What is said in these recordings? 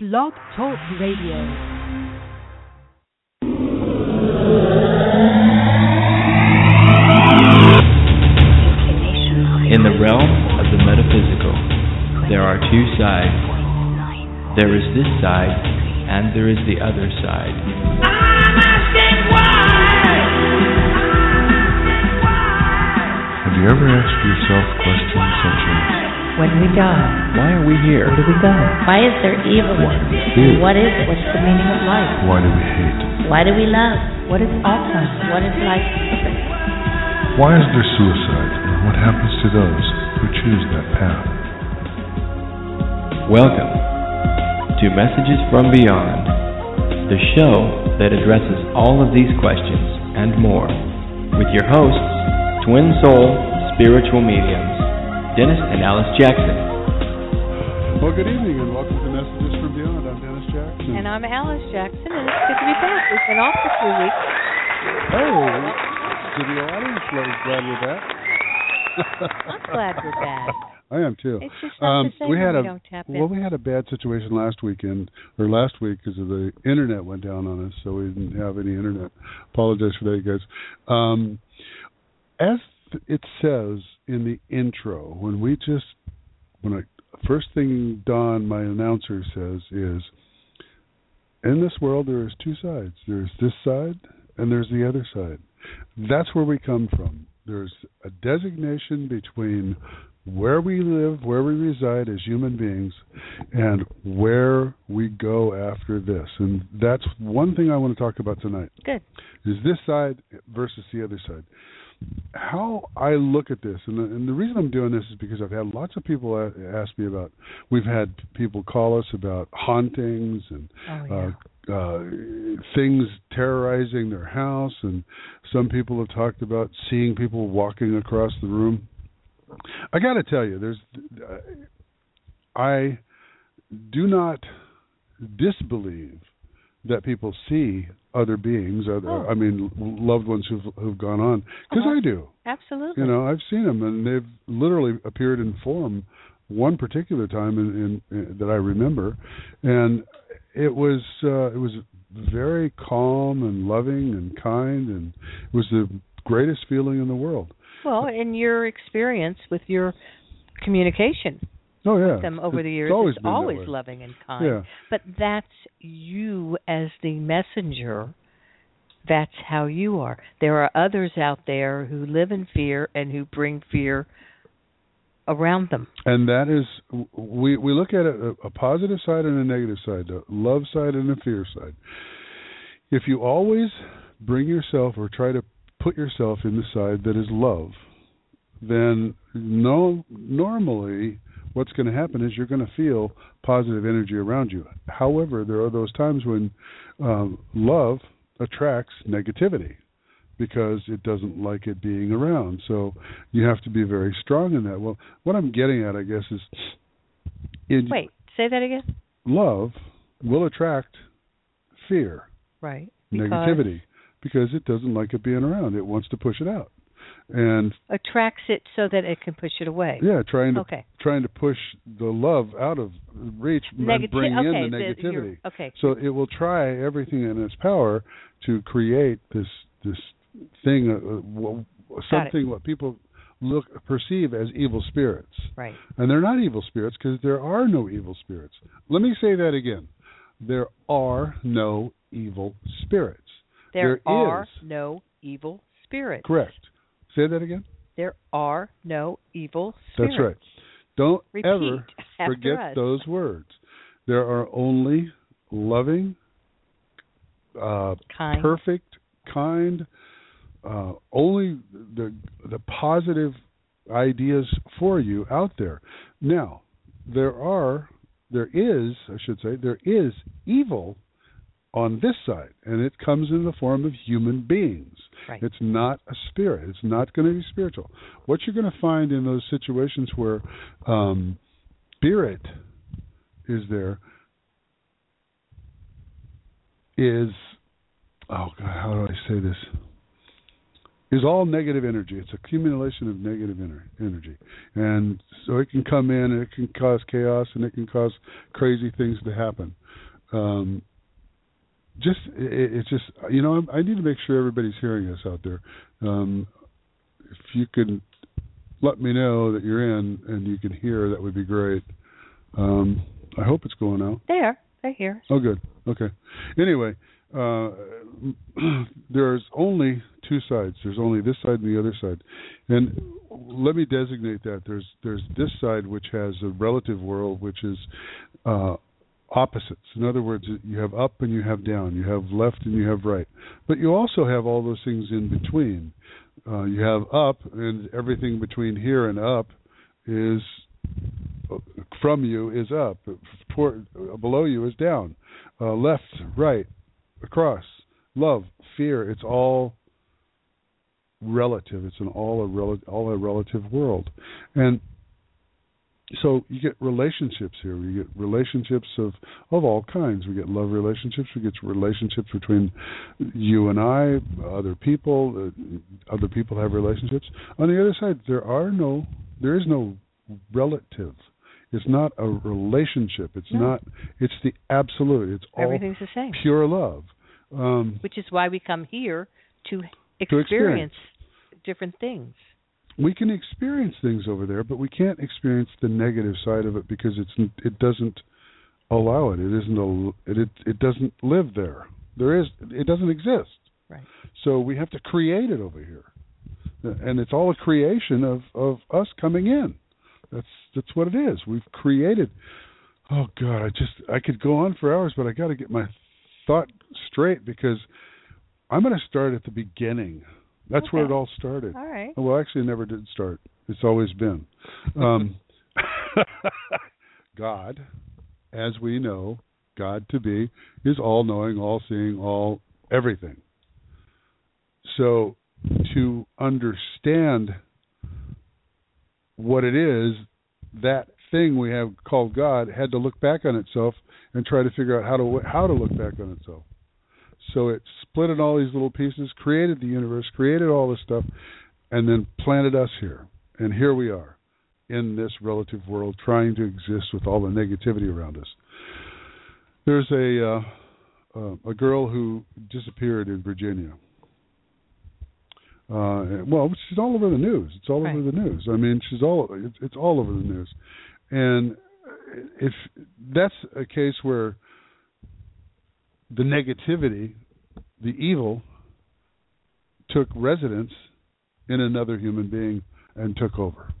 Blog Talk Radio. In the realm of the metaphysical, there are two sides. There is this side, and there is the other side. Have you ever asked yourself questions such as, When we die, Why are we here? where do we go? Why is there evil? Why do we fear? What is it? What's the meaning of life? why do we hate? Why do we love? What is Alzheimer's? What is life purpose? Why is there suicide? And what happens to those who choose that path? Welcome to Messages from Beyond, the show that addresses all of these questions and more, with your hosts, twin soul spiritual mediums, Dennis and Alice Jackson. Well, good evening and welcome to Messages from Beyond. I'm Dennis Jackson. And I'm Alice Jackson, and it's good to be back. We've been off for two weeks. oh, studio audience, glad glad we're back. I'm glad we're back. I am too. It's just not Um, the same we had a we don't tap in. well, we had a bad situation last weekend or last week because of the internet went down on us, so we didn't have any internet. Apologize for that, you guys. Um, as it says in the intro, when we just when I first thing Don, my announcer, says is, in this world there is two sides. There's this side and there's the other side. That's where we come from. There's a designation between where we live, where we reside as human beings, and where we go after this. And that's one thing I want to talk about tonight. Good. Is this side versus the other side. How I look at this, and the, and the reason I'm doing this is because I've had lots of people ask me about. We've had people call us about hauntings and Oh, yeah. uh, uh, things terrorizing their house, and some people have talked about seeing people walking across the room. I got to tell you, there's uh, I do not disbelieve that people see other beings, other Oh. I mean loved ones who've who've gone on because Uh-huh. I do. Absolutely. You know, I've seen them, and they've literally appeared in form one particular time in, in, in that I remember, and it was uh, it was very calm and loving and kind, and it was the greatest feeling in the world. Well, in your experience with your communication Oh yeah, with them over It's the years, always it's always way. loving and kind. Yeah, But that's you as the messenger. That's how you are. There are others out there who live in fear and who bring fear around them. and that is we we look at it a, a positive side and a negative side, a love side and a fear side. If you always bring yourself or try to put yourself in the side that is love, then no normally what's going to happen is you're going to feel positive energy around you. However, there are those times when um, love attracts negativity because it doesn't like it being around. So you have to be very strong in that. Well, what I'm getting at, I guess, is in Wait, say that again. love will attract fear, Right. Because negativity, because it doesn't like it being around. It wants to push it out. And attracts it so that it can push it away. yeah, trying to Okay. trying to push the love out of reach and bring okay, in the the- negativity. okay. So it will try everything in its power to create this this thing, uh, something what people look perceive as evil spirits, Right. and they're not evil spirits because there are no evil spirits. Let me say that again: there are no evil spirits. There, There are is. no evil spirits. Correct. Say that again. There are no evil spirits. That's right. Don't Repeat ever forget us. those words. There are only loving, uh, Kind. perfect, kind, uh, only the the positive ideas for you out there. Now, there are there is, I should say, there is evil on this side, and it comes in the form of human beings. Right. It's not a spirit. It's not going to be spiritual. What you're going to find in those situations where um, spirit is there is oh god, how do I say this? is all negative energy. It's accumulation of negative ener- energy, and so it can come in and it can cause chaos and it can cause crazy things to happen. Um, just it, it's just you know I need to make sure everybody's hearing us out there. Um, if you could let me know that you're in and you can hear, that would be great. Um, I hope it's going out. There, they're here. Oh, good. Okay. Anyway, uh, there's only two sides. There's only this side and the other side, and let me designate that. There's there's this side which has a relative world, which is uh, opposites. In other words, you have up and you have down, you have left and you have right, but you also have all those things in between. Uh, you have up, and everything between here and up is from you is up. Toward, below you is down. Uh, left, right, across. Love, fear. It's all relative. It's an all a rel- all a relative world, and so you get relationships here. We get relationships of of all kinds. We get love relationships. We get relationships between you and I, other people. Uh, other people have relationships. On the other side, there are no, there is no relative. It's not a relationship. It's No. not. It's the absolute. It's all Everything's the same. pure love. Um, Which is why we come here to experience. experience different things. We can experience things over there, but we can't experience the negative side of it because it's it doesn't allow it. It isn't a it it, it doesn't live there. There is it doesn't exist. Right. So we have to create it over here, and it's all a creation of of us coming in. That's that's what it is. We've created. Oh God, I just I could go on for hours, but I got to get my thought straight because I'm going to start at the beginning. That's where it all started. All right. Well, actually, it never did start. It's always been. Um, God, as we know, God to be, is all knowing, all seeing, all everything. So to understand what it is, that thing we have called God had to look back on itself and try to figure out how to how to look back on itself. So it split in all these little pieces, created the universe, created all this stuff, and then planted us here. And here we are in this relative world trying to exist with all the negativity around us. There's a uh, uh, a girl who disappeared in Virginia. Uh, well, she's all over the news. It's all over the news. I mean, she's all it's, it's all over the news. And if that's a case where the negativity, the evil, took residence in another human being and took over,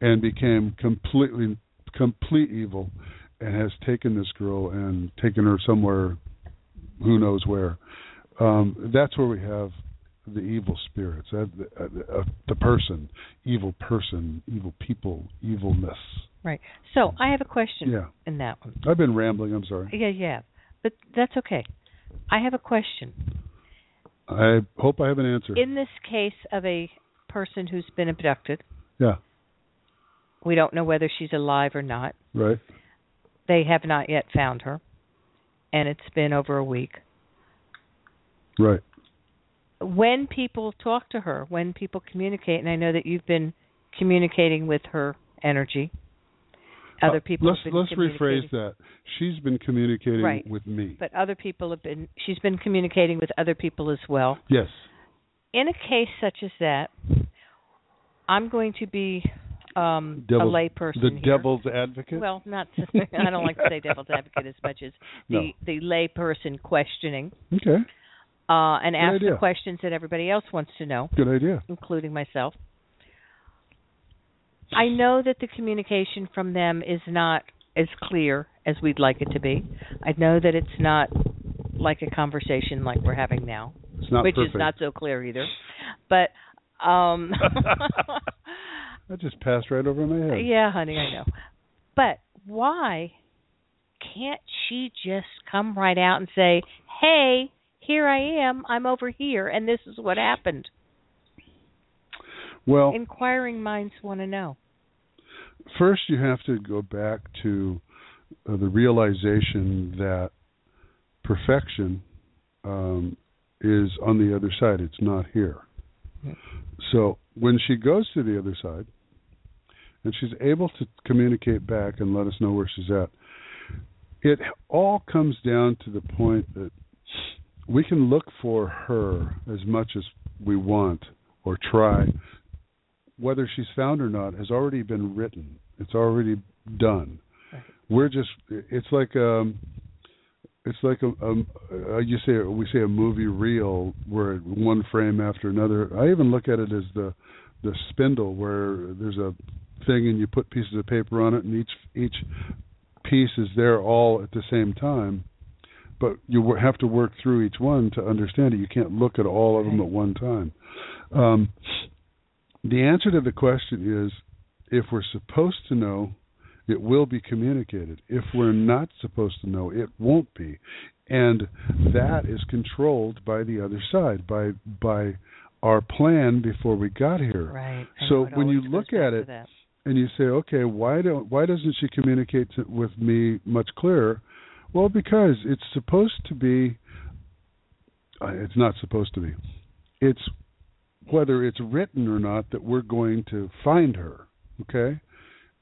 and became completely complete evil, and has taken this girl and taken her somewhere, who knows where. Um, that's where we have the evil spirits, uh, the, uh, uh, the person, evil person, evil people, evilness. Right. So I have a question Yeah, in that one. I've been rambling. I'm sorry. Yeah, yeah. But that's okay. I have a question. I hope I have an answer. In this case of a person who's been abducted, yeah, we don't know whether she's alive or not. right. They have not yet found her, and it's been over a week. Right. When people talk to her, when people communicate, and I know that you've been communicating with her energy, other Uh, let's let's rephrase that. She's been communicating Right. with me. But other people have been. She's been communicating with other people as well. yes. in a case such as that, I'm going to be um, a layperson The here. devil's advocate. Well, not. I don't like to say devil's advocate as much as the No. the layperson questioning okay. uh, and ask idea. the questions that everybody else wants to know, Good idea. including myself. I know that the communication from them is not as clear as we'd like it to be. I know that it's not like a conversation like we're having now which perfect. is not so clear either. But um that just passed right over my head. yeah, honey, I know. But why can't she just come right out and say, "Hey, here I am. I'm over here and this is what happened." Well, Inquiring minds want to know. first you have to go back to uh, the realization that perfection um, is on the other side. It's not here. So when she goes to the other side and she's able to communicate back and let us know where she's at, it all comes down to the point that we can look for her as much as we want or try. Whether she's found or not has already been written. It's already done. We're just. It's like um, it's like a, a, you say we say a movie reel where one frame after another. I even look at it as the the spindle where there's a thing and you put pieces of paper on it and each each piece is there all at the same time but you have to work through each one to understand it you can't look at all of them at one time um, the answer to the question is if we're supposed to know it will be communicated. If we're not supposed to know, it won't be. And that is controlled by the other side, by by our plan before we got here. Right. I So when you look at it and you say, okay, why don't why doesn't she communicate to, with me much clearer? Well, because it's supposed to be. Uh, it's not supposed to be. It's whether it's written or not that we're going to find her. Okay.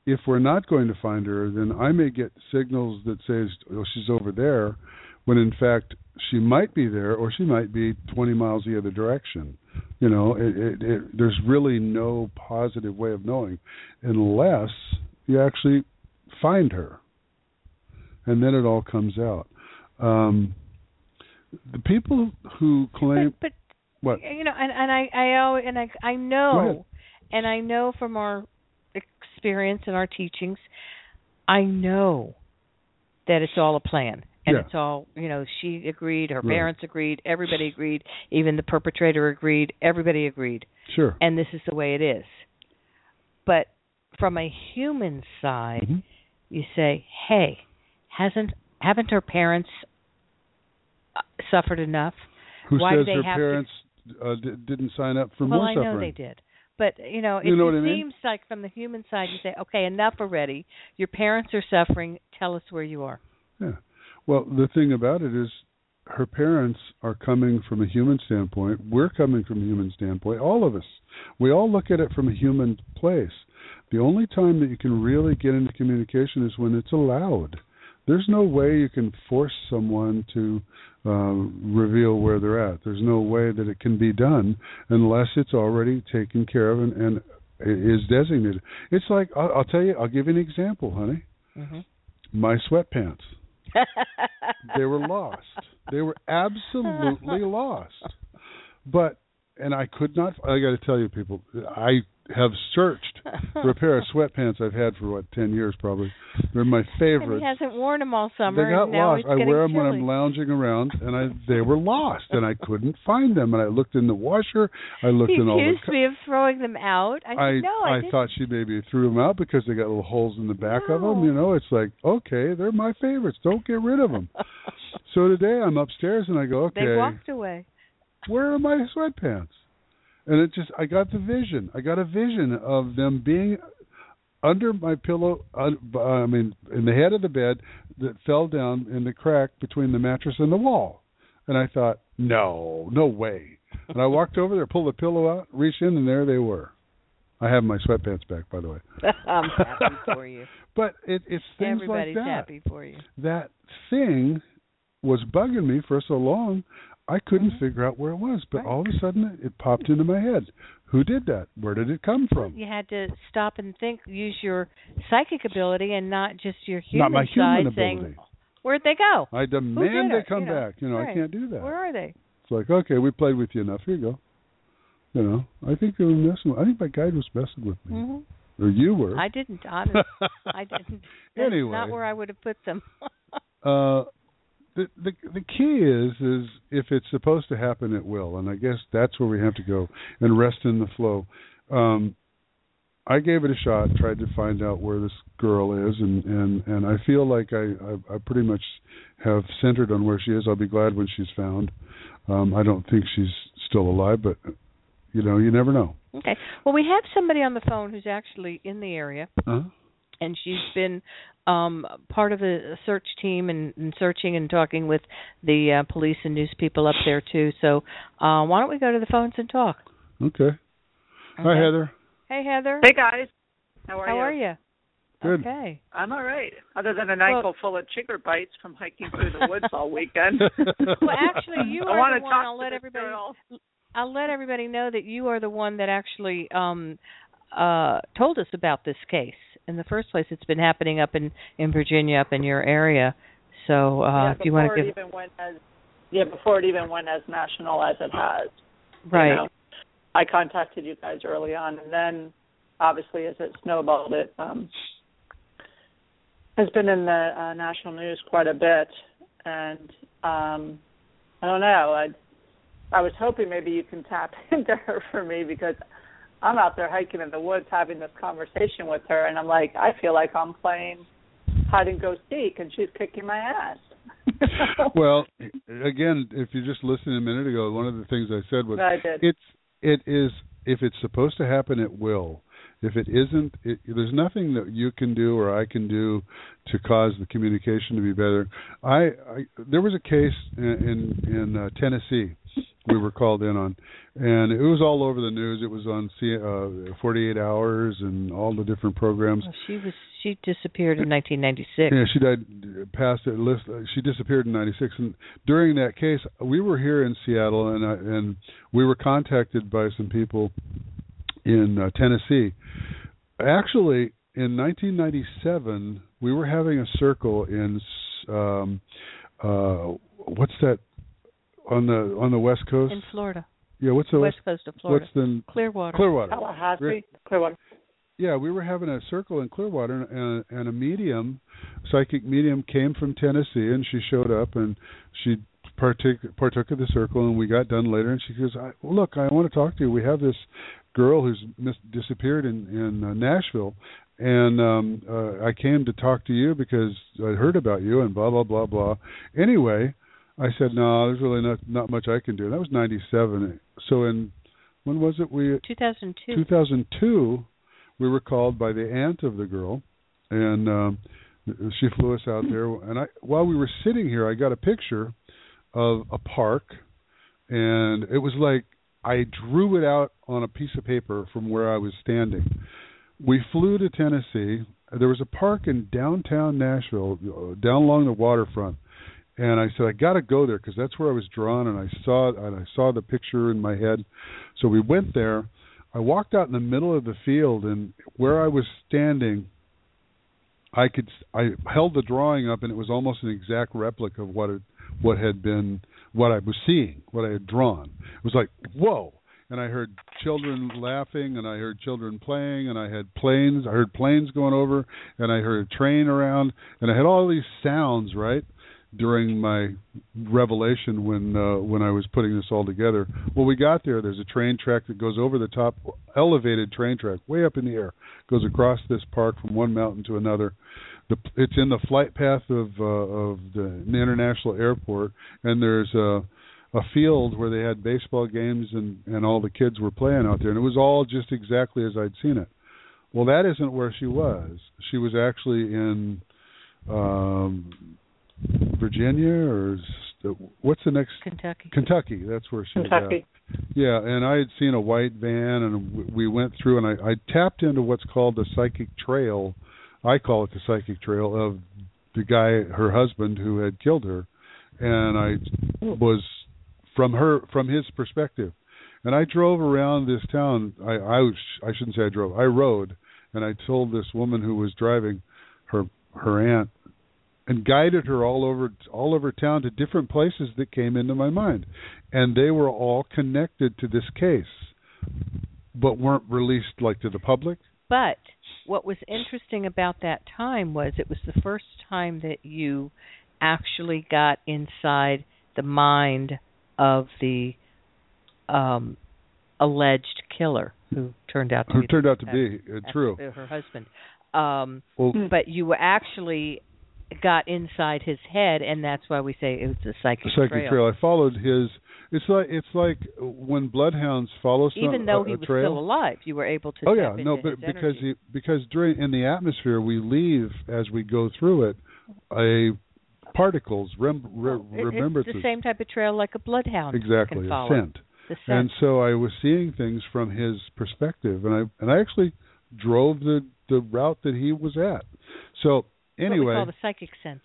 If we're not going to find her, then I may get signals that says, "Oh, she's over there," when in fact she might be there, or she might be 20 miles the other direction. You know, it, it, it, there's really no positive way of knowing unless you actually find her, and then it all comes out. Um, the people who claim But, what? you know, and and I I always, and I I know, and I know from our experience and our teachings, I know that it's all a plan. And Yeah. it's all, you know, she agreed, her Right. parents agreed, everybody agreed, even the perpetrator agreed, everybody agreed. Sure. And this is the way it is. But from a human side, Mhm. you say, "Hey, hasn't haven't her parents uh, suffered enough? Who Why says they her parents uh, d- didn't sign up for well, more I suffering? know they did. But you know, it You know what I mean? seems like from the human side, you say, "Okay, enough already. Your parents are suffering. Tell us where you are." Yeah. Well, the thing about it is, her parents are coming from a human standpoint. We're coming from a human standpoint. All of us. We all look at it from a human place. The only time that you can really get into communication is when it's allowed. There's no way you can force someone to uh, reveal where they're at. There's no way that it can be done unless it's already taken care of and, and is designated. It's like I'll, I'll tell you. I'll give you an example, honey. hmm My sweatpants they were lost. They were absolutely lost. But and I could not. I got to tell you, people, I have searched for a pair of sweatpants I've had for what ten years probably. They're my favorite. he hasn't worn them all summer. They got lost. I wear them when. I'm lounging around, and I they were lost, and I couldn't find them. And I looked in the washer. I looked in all the. accused me of throwing them out. I, I said, no, I, I thought she maybe threw them out because they got little holes in the back of them. You know, it's like okay, they're my favorites. Don't get rid of them. so today I'm upstairs and I go, okay, They walked away. where are my sweatpants? And it just I got the vision. I got a vision of them being under my pillow. Uh, I mean, in the head of the bed that fell down in the crack between the mattress and the wall. And I thought, no, no way. And I walked over there, pulled the pillow out, reached in, and there they were. I have my sweatpants back, by the way. I'm happy for you. But it, it's things Everybody's like that. happy for you. That thing was bugging me for so long. I couldn't Mhm. figure out where it was, but Right. all of a sudden it popped into my head. Who did that? Where did it come from? You had to stop and think, use your psychic ability and not just your human Not my human side saying, ability. Where'd they go? I demand they come You know, back. You know, I can't do that. Where are they? It's like, okay, we played with you enough. Here you go. You know, I think they were messing. With, I think my guide was messing with me, hmm or you were. I didn't. Honest, I didn't. That's Anyway. not where I would have put them. uh the the the key is is if it's supposed to happen it will. And i guess that's where we have to go and rest in the flow. Um i gave it a shot tried to find out where this girl is and and and i feel like i i, I pretty much have centered on where she is. I'll be glad when she's found. Um i don't think she's still alive but you know you never know. Okay. Well, we have somebody on the phone who's actually in the area, huh and she's been um part of a a search team and, and searching and talking with the uh, police and news people up there too. So, uh why don't we go to the phones and talk? Okay. Hi, Heather. Hey, Heather. Hey guys, how are How you? are you? Good. Okay. I'm all right. Other than an night Well- full of chigger bites from hiking through the woods all weekend. Well, actually, you are I are want the to one. talk I'll to let everybody. girl. I'll let everybody know that you are the one that actually um uh told us about this case. In the first place, it's been happening up in in Virginia, up in your area. So, uh yeah, if you want to give even went as yeah before it even went as national as it has. you right, know. I contacted you guys early on, and then obviously as it snowballed, it um, has been in the uh, national news quite a bit. And um, I don't know. I I was hoping maybe you can tap into her for me because I'm out there hiking in the woods having this conversation with her, and I'm like, I feel like I'm playing hide and go seek, and she's kicking my ass. well, again, if you just listened a minute ago, one of the things I said was I it's it is if it's supposed to happen, it will. If it isn't, it, there's nothing that you can do or I can do to cause the communication to be better. I, I there was a case in in, in uh, Tennessee we were called in on, and it was all over the news. It was on C, uh, 48 Hours and all the different programs. Well, she was she disappeared in 1996. Yeah, she died past it list. She disappeared in '96, and during that case, we were here in Seattle, and uh, and we were contacted by some people in uh, Tennessee. Actually, in 1997, we were having a circle in um, uh, what's that on the on the west coast? in Florida, yeah, what's the west coast of Florida, What's the Clearwater. Clearwater? Tallahassee, Right. Clearwater. yeah, we were having a circle in Clearwater, and, and a medium, psychic medium, came from Tennessee, and she showed up, and she partook partook of the circle, and we got done later, and she goes, I, "Look, I want to talk to you. We have this girl who's mis- disappeared in in uh, Nashville." And um uh, I came to talk to you because I heard about you and blah blah blah blah. Anyway, I said no, there's really not not much I can do. That was '97. So in when was it? We 2002. 2002, we were called by the aunt of the girl, and um, she flew us out there. And I, while we were sitting here, I got a picture of a park, and it was like I drew it out on a piece of paper from where I was standing. We flew to Tennessee. There was a park in downtown Nashville, uh, down along the waterfront. And I said I got to go there because that's where I was drawn, and I saw and I saw the picture in my head. So we went there. I walked out in the middle of the field, and where I was standing, I could I held the drawing up, and it was almost an exact replica of what it what had been what I was seeing, what I had drawn. It was like whoa, and I heard children laughing, and I heard children playing, and I had planes. I heard planes going over, and I heard a train around, and I had all these sounds right during my revelation when uh, when I was putting this all together. Well, we got there. There's a train track that goes over the top, elevated train track, way up in the air, goes across this park from one mountain to another. The, it's in the flight path of uh, of the international airport, and there's a a field where they had baseball games and and all the kids were playing out there, and it was all just exactly as I'd seen it. Well, that isn't where she was. She was actually in um Virginia or s- what's the next Kentucky. Kentucky. That's where she was Kentucky. at. Yeah, and I had seen a white van, and we went through, and I, I tapped into what's called the psychic trail. I call it the psychic trail of the guy, her husband, who had killed her, and I was from her from his perspective, and I drove around this town. I I, was, I shouldn't say I drove. I rode, and I told this woman who was driving, her her aunt, and guided her all over all over town to different places that came into my mind. And they were all connected to this case but weren't released like to the public. But what was interesting about that time was it was the first time that you actually got inside the mind of the um alleged killer who turned out to who be turned out to uh, be uh, true her husband um well but you were actually got inside his head and that's why we say it was a psychic, psychic trail. trail. i followed his it's like it's like when bloodhounds follow some, even though a, he was trail still alive you were able to oh yeah no but because he, because during in the atmosphere we leave as we go through it a particles rem, re, It- remembrances it's the same type of trail like a bloodhound exactly can a scent The and so I was seeing things from his perspective, and I and I actually drove the the route that he was at. So what we anyway, call the psychic scent.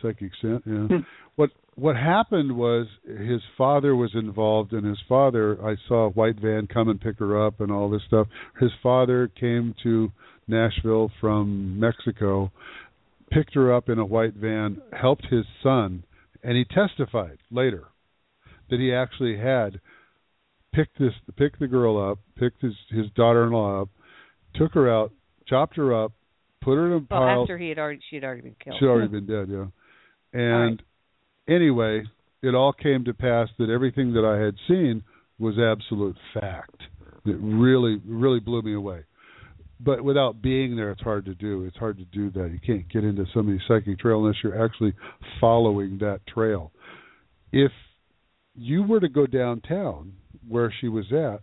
psychic scent. Yeah. Hmm. what what happened was his father was involved, and his father I saw a white van come and pick her up and all this stuff. His father came to Nashville from Mexico, picked her up in a white van, helped his son, and he testified later that he actually had picked this picked the girl up, picked his his daughter-in-law up, took her out, chopped her up, put her in a Well, pile. after he had already she had already been killed. She'd already been dead, yeah. And anyway, it all came to pass that everything that I had seen was absolute fact. It really, really blew me away. But without being there, it's hard to do. It's hard to do that. You can't get into somebody's psychic trail unless you're actually following that trail. If you were to go downtown where she was at,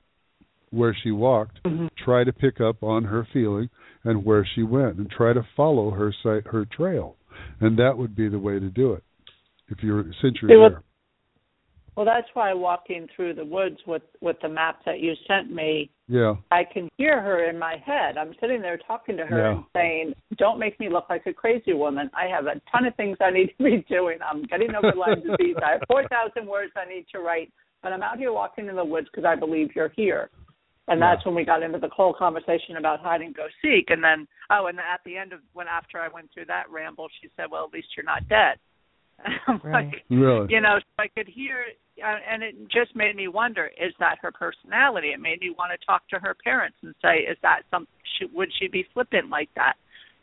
where she walked, mm-hmm. try to pick up on her feeling and where she went, and try to follow her site, her trail, and that would be the way to do it. If you're since you're what- there, Well, that's why walking through the woods with with the map that you sent me, yeah, I can hear her in my head. I'm sitting there talking to her Yeah. and saying, "Don't make me look like a crazy woman. I have a ton of things I need to be doing. I'm getting over Lyme disease. I have four thousand words I need to write, but I'm out here walking in the woods because I believe you're here." And that's when we got into the whole conversation about hide and go seek. And then, oh, and at the end of when after I went through that ramble, she said, "Well, at least you're not dead." I'm Right. like, really, you know, so I could hear, uh, and it just made me wonder: is that her personality? It made me want to talk to her parents and say, is that some? Should, would she be flippant like that?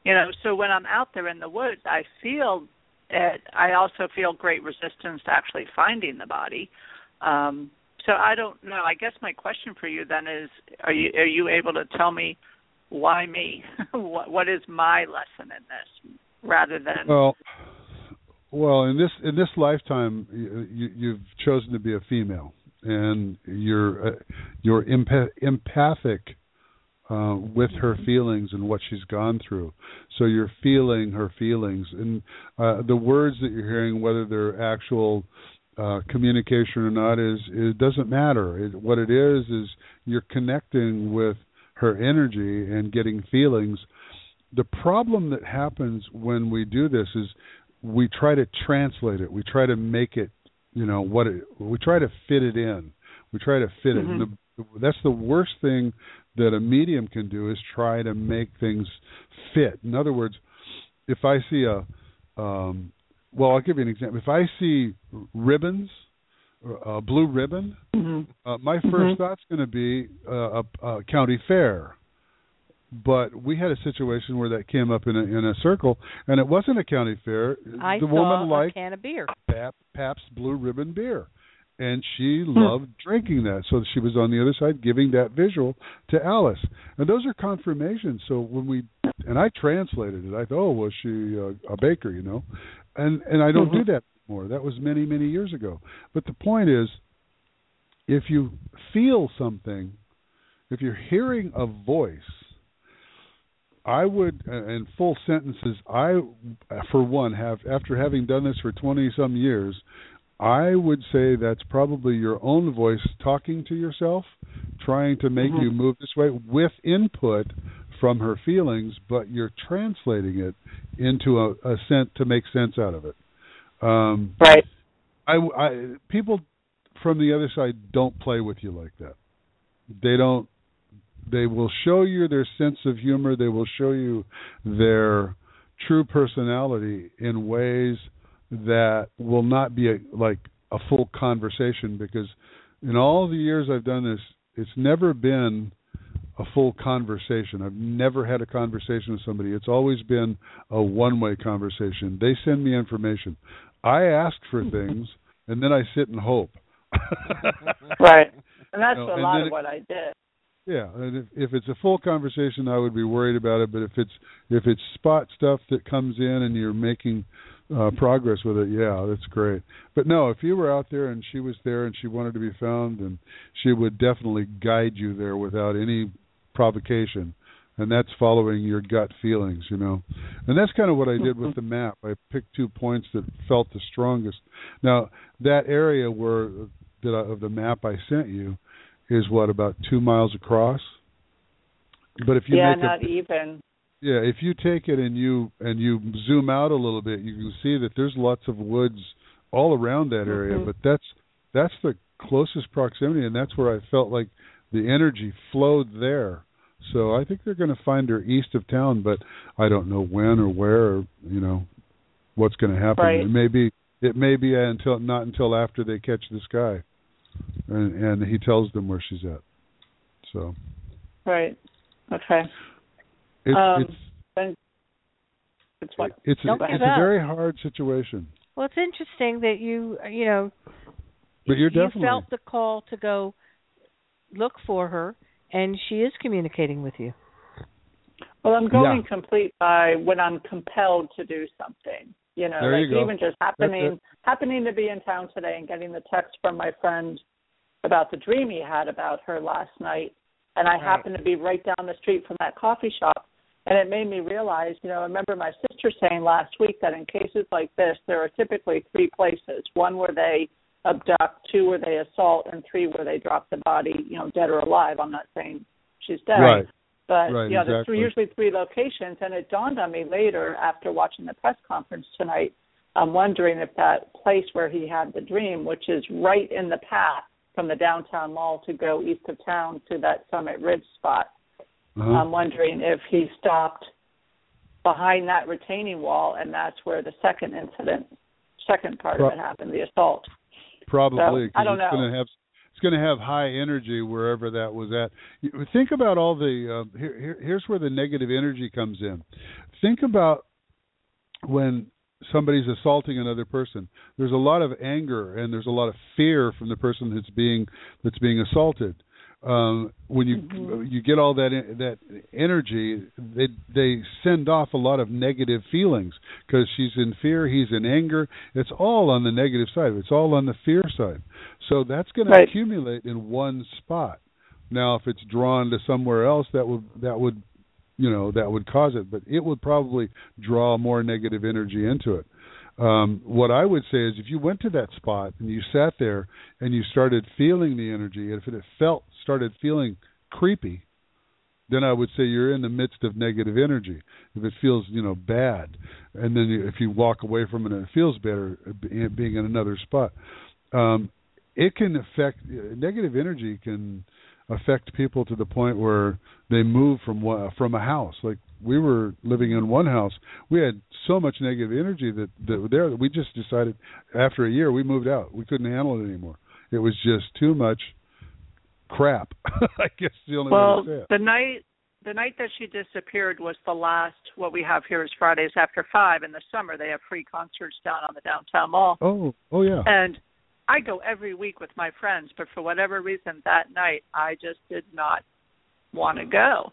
You know, so when I'm out there in the woods, I feel it. I also feel great resistance to actually finding the body. Um, so I don't know. I guess my question for you then is: Are you are you able to tell me why me? what what is my lesson in this, rather than Well, well, in this in this lifetime, you, you, you've chosen to be a female, and you're uh, you're empath- empathic uh, with her feelings and what she's gone through. So you're feeling her feelings, and uh, the words that you're hearing, whether they're actual uh, communication or not, is it doesn't matter. It, what it is is you're connecting with her energy and getting feelings. The problem that happens when we do this is we try to translate it. We try to make it, you know, what it. We try to fit it in. We try to fit it. And the, that's the worst thing that a medium can do is try to make things fit. In other words, if I see a, um, well, I'll give you an example. If I see ribbons, a blue ribbon, uh, my 1st thought's going to be uh, a, a county fair. But we had a situation where that came up in a in a circle, and it wasn't a county fair. I the saw woman a liked can of beer. Pap, Pabst Blue Ribbon beer, and she loved drinking that. So she was on the other side giving that visual to Alice, and those are confirmations. So when we and I translated it, I thought, oh, was she uh, a baker? You know, and and I don't do that anymore. That was many many years ago. But the point is, if you feel something, if you're hearing a voice. I would, uh, in full sentences, I, for one, have after having done this for twenty some years, I would say that's probably your own voice talking to yourself, trying to make you move this way with input from her feelings, but you're translating it into a, a sense to make sense out of it. Um, right? I, I people from the other side don't play with you like that. They don't. They will show you their sense of humor. They will show you their true personality in ways that will not be a, like a full conversation. Because in all the years I've done this, it's never been a full conversation. I've never had a conversation with somebody. It's always been a one-way conversation. They send me information. I ask for hmm. things, and then I sit and hope. Right. And that's No, a and lot of it- what I did. Yeah, and if, if it's a full conversation, I would be worried about it. But if it's if it's spot stuff that comes in and you're making uh, progress with it, yeah, that's great. But no, if you were out there and she was there and she wanted to be found, and she would definitely guide you there without any provocation, and that's following your gut feelings, you know. And that's kind of what I did with the map. I picked two points that felt the strongest. Now that area where that I, of the map I sent you is what about two miles across. But if you yeah, make not a, even. yeah, if you take it and you and you zoom out a little bit, you can see that there's lots of woods all around that area. Mhm. But that's that's the closest proximity, and that's where I felt like the energy flowed there. So I think they're going to find her east of town, but I don't know when or where, or you know, what's going to happen. Right. It may be it may be until not until after they catch this guy, and and he tells them where she's at. So Right. Okay. it's Um, it's Then it's what? it's a, it's a very hard situation. Well, it's interesting that you you know But you're you definitely felt the call to go look for her, and she is communicating with you. Well, I'm going Yeah. complete by when I'm compelled to do something. You know, There you like go. even just happening happening to be in town today and getting the text from my friend about the dream he had about her last night, and I Right. happened to be right down the street from that coffee shop, and it made me realize, you know, I remember my sister saying last week that in cases like this, there are typically three places: one where they abduct, two where they assault, and three where they drop the body, you know, dead or alive. I'm not saying she's dead. right. But Right, yeah, there's three, usually three locations, and it dawned on me later after watching the press conference tonight. I'm wondering if that place where he had the dream, which is right in the path from the downtown mall to go east of town to that Summit Ridge spot, Uh-huh. I'm wondering if he stopped behind that retaining wall, and that's where the second incident, second part Pro- of it happened, the assault. Probably. So, I don't know. To have it's going to have high energy wherever that was at. Think about all the uh, here, here. Here's where the negative energy comes in. Think about when somebody's assaulting another person. There's a lot of anger and there's a lot of fear from the person that's being that's being assaulted. Um, when you Mhm. you get all that that energy, they they send off a lot of negative feelings because she's in fear, he's in anger. It's all on the negative side. It's all on the fear side. So that's going Right. to accumulate in one spot. Now, if it's drawn to somewhere else, that would that would you know that would cause it, but it would probably draw more negative energy into it. Um, what I would say is, if you went to that spot and you sat there and you started feeling the energy, if it felt started feeling creepy, then I would say you're in the midst of negative energy. If it feels you know bad, and then if you walk away from it and it feels better, uh, being in another spot, um, it can affect negative energy can affect people to the point where they move from from a house. Like we were living in one house, we had so much negative energy that that there that we just decided after a year we moved out. We couldn't handle it anymore. It was just too much crap. I guess the only Well, way to the night the night that she disappeared was the last. What we have here is Fridays after five. In the summer, they have free concerts down on the downtown mall, Oh, oh yeah. and I go every week with my friends. But for whatever reason, that night I just did not want to go,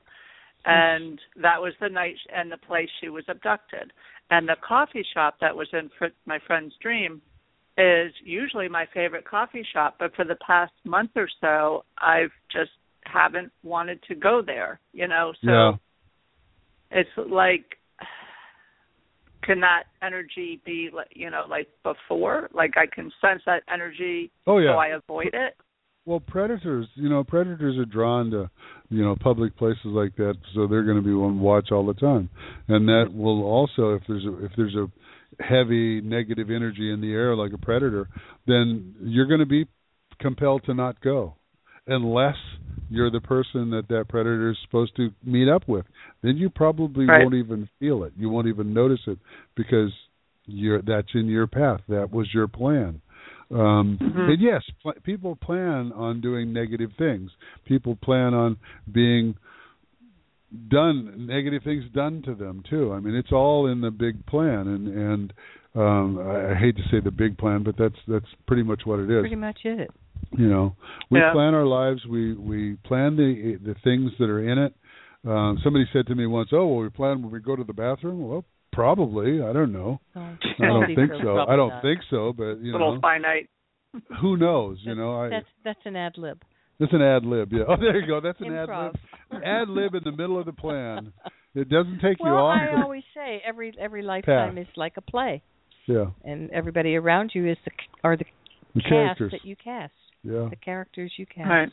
and that was the night and the place she was abducted. And the coffee shop that was in fr- my friend's dream is usually my favorite coffee shop, but for the past month or so, I've just haven't wanted to go there. You know, so yeah. it's like, can that energy be, like, you know, like before? Like I can sense that energy, Oh yeah. so I avoid it. Well, predators, you know, predators are drawn to, you know, public places like that, so they're going to be on watch all the time, and that will also, if there's a if there's a heavy negative energy in the air like a predator, then you're going to be compelled to not go, unless you're the person that that predator is supposed to meet up with. Then you probably Right. won't even feel it. You won't even notice it because you're that's in your path. That was your plan. Um, Mhm. And yes, pl- people plan on doing negative things. People plan on being done negative things done to them too. I mean, it's all in the big plan, and and um, I, I hate to say the big plan, but that's that's pretty much what it is. Pretty much it. You know, we Yeah. plan our lives. We we plan the the things that are in it. Um, somebody said to me once, "Oh, well, we plan when we go to the bathroom." Well, probably. I don't know. Oh, I don't think so. I don't not. think so, but you Little know, finite. who knows? You know, I that's that's an ad lib. that's an ad lib. Yeah. Oh, there you go. That's an ad Improv. lib. Ad lib in the middle of the plan. It doesn't take you off. Well, off. I always say every every lifetime is like a play, yeah. and everybody around you is the are the The cast characters. that you cast. Yeah. the characters you cast. Right.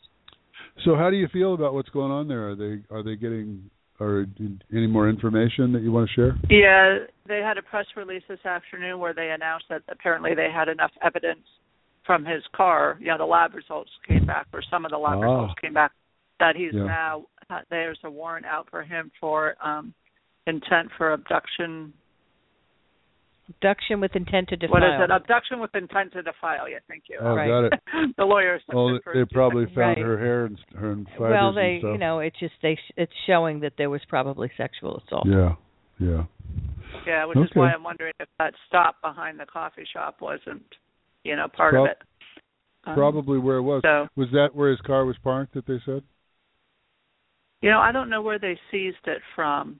So how do you feel about what's going on there? Are they are they getting or any more information that you want to share? Yeah, they had a press release this afternoon where they announced that apparently they had enough evidence from his car. You know, the lab results came back, or some of the lab Ah. results came back, that he's Yeah. now uh, there's a warrant out for him for um intent for abduction. Abduction with intent to defile. What is it? Abduction with intent to defile. Yeah, thank you. Oh, Right. got it. the lawyers. Well, they for- probably found Right. her hair and her and fibers well, they, and stuff. you know, it's just they. It's showing that there was probably sexual assault. Yeah, yeah. Yeah, which is why I'm wondering if that stop behind the coffee shop wasn't, you know, part Prob- of it. Um, Probably where it was. So, Was that where his car was parked? That they said. you know, I don't know where they seized it from.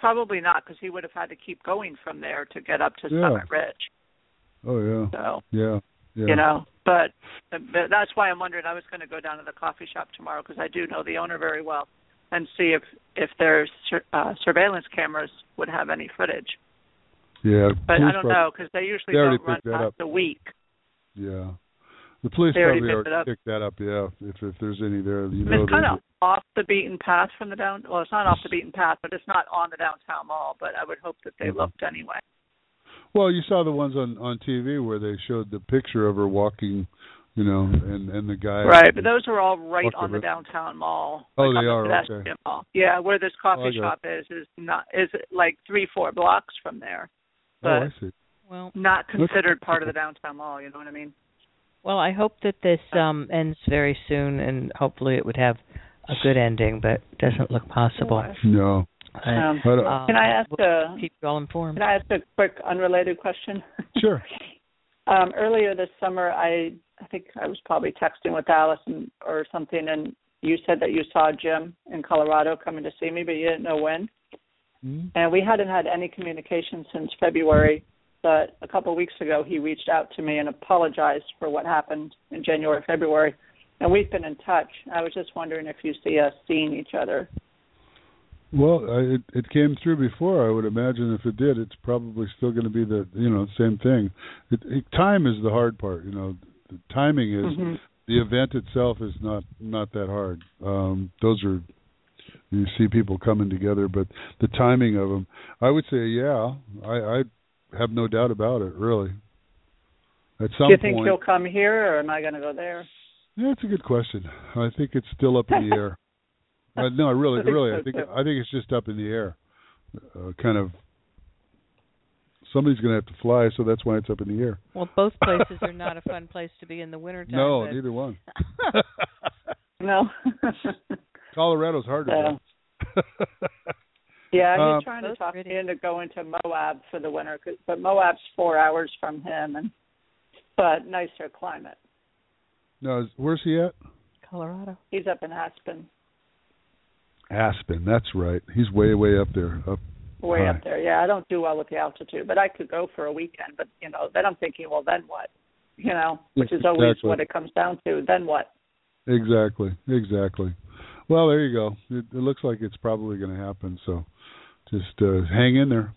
Probably not, because he would have had to keep going from there to get up to Yeah. Summit Ridge. Oh yeah, So, yeah, yeah. you know, but, but that's why I'm wondering. I was going to go down to the coffee shop tomorrow because I do know the owner very well, and see if if their uh, surveillance cameras would have any footage. Yeah. But I don't prob- know because they usually they don't run past up. a week. Yeah. The police They already probably picked it already picked that up. Yeah, if if there's any there, you And know. it's kind of off the beaten path from the down. Well, it's not off the beaten path, but it's not on the downtown mall. But I would hope that they Mhm. looked anyway. Well, you saw the ones on on TV where they showed the picture of her walking, you know, and and the guy. Right, but those are all right on the downtown mall. Oh, like they on are, pedestrian okay. Mall. Yeah, where this Oh, coffee got shop is is not is like three four blocks from there, Oh, I but see. Well, not considered part of the downtown mall. You know what I mean? Well, I hope that this um ends very soon, and hopefully it would have a good ending, but it doesn't look possible. No. But, Um, But, uh, um, can I ask we'll a keep you all informed. can I ask a quick unrelated question? Sure. Um, earlier this summer, I I think I was probably texting with Allison or something, and you said that you saw Jim in Colorado coming to see me, but you didn't know when. Mhm. And we hadn't had any communication since February. But a couple of weeks ago, he reached out to me and apologized for what happened in January, February, and we've been in touch. I was just wondering if you see us seeing each other. Well, I, it it came through before. I would imagine if it did, it's probably still going to be the you know same thing. It, it, time is the hard part. You know, the timing is Mhm. the event itself is not not that hard. Um, those are you see people coming together, but the timing of them, I would say, yeah, I, I have no doubt about it. Really, at some Do you think point, he'll come here, or am I going to go there? yeah, it's a good question. I think it's still up in the air. Uh, no, really, I think really, so, I think too. I think it's just up in the air. Uh, kind of. Somebody's going to have to fly, so that's why it's up in the air. Well, both places are not a fun place to be in the wintertime. no, but- neither one. No. Colorado's hard to Yeah. do. Yeah, he's Um, trying to talk pretty. me into going to Moab for the winter, 'cause- but Moab's four hours from him, and but nicer climate. no, where's he at? Colorado. He's up in Aspen, Aspen. That's right. He's way, way up there. Up. way Hi. up there. Yeah, I don't do well with the altitude, but I could go for a weekend. But you know, then I'm thinking, well, then what? You know, which is always Exactly. what it comes down to. Then what? Exactly. Exactly. Well, there you go. It, it looks like it's probably going to happen. So, just uh, hang in there.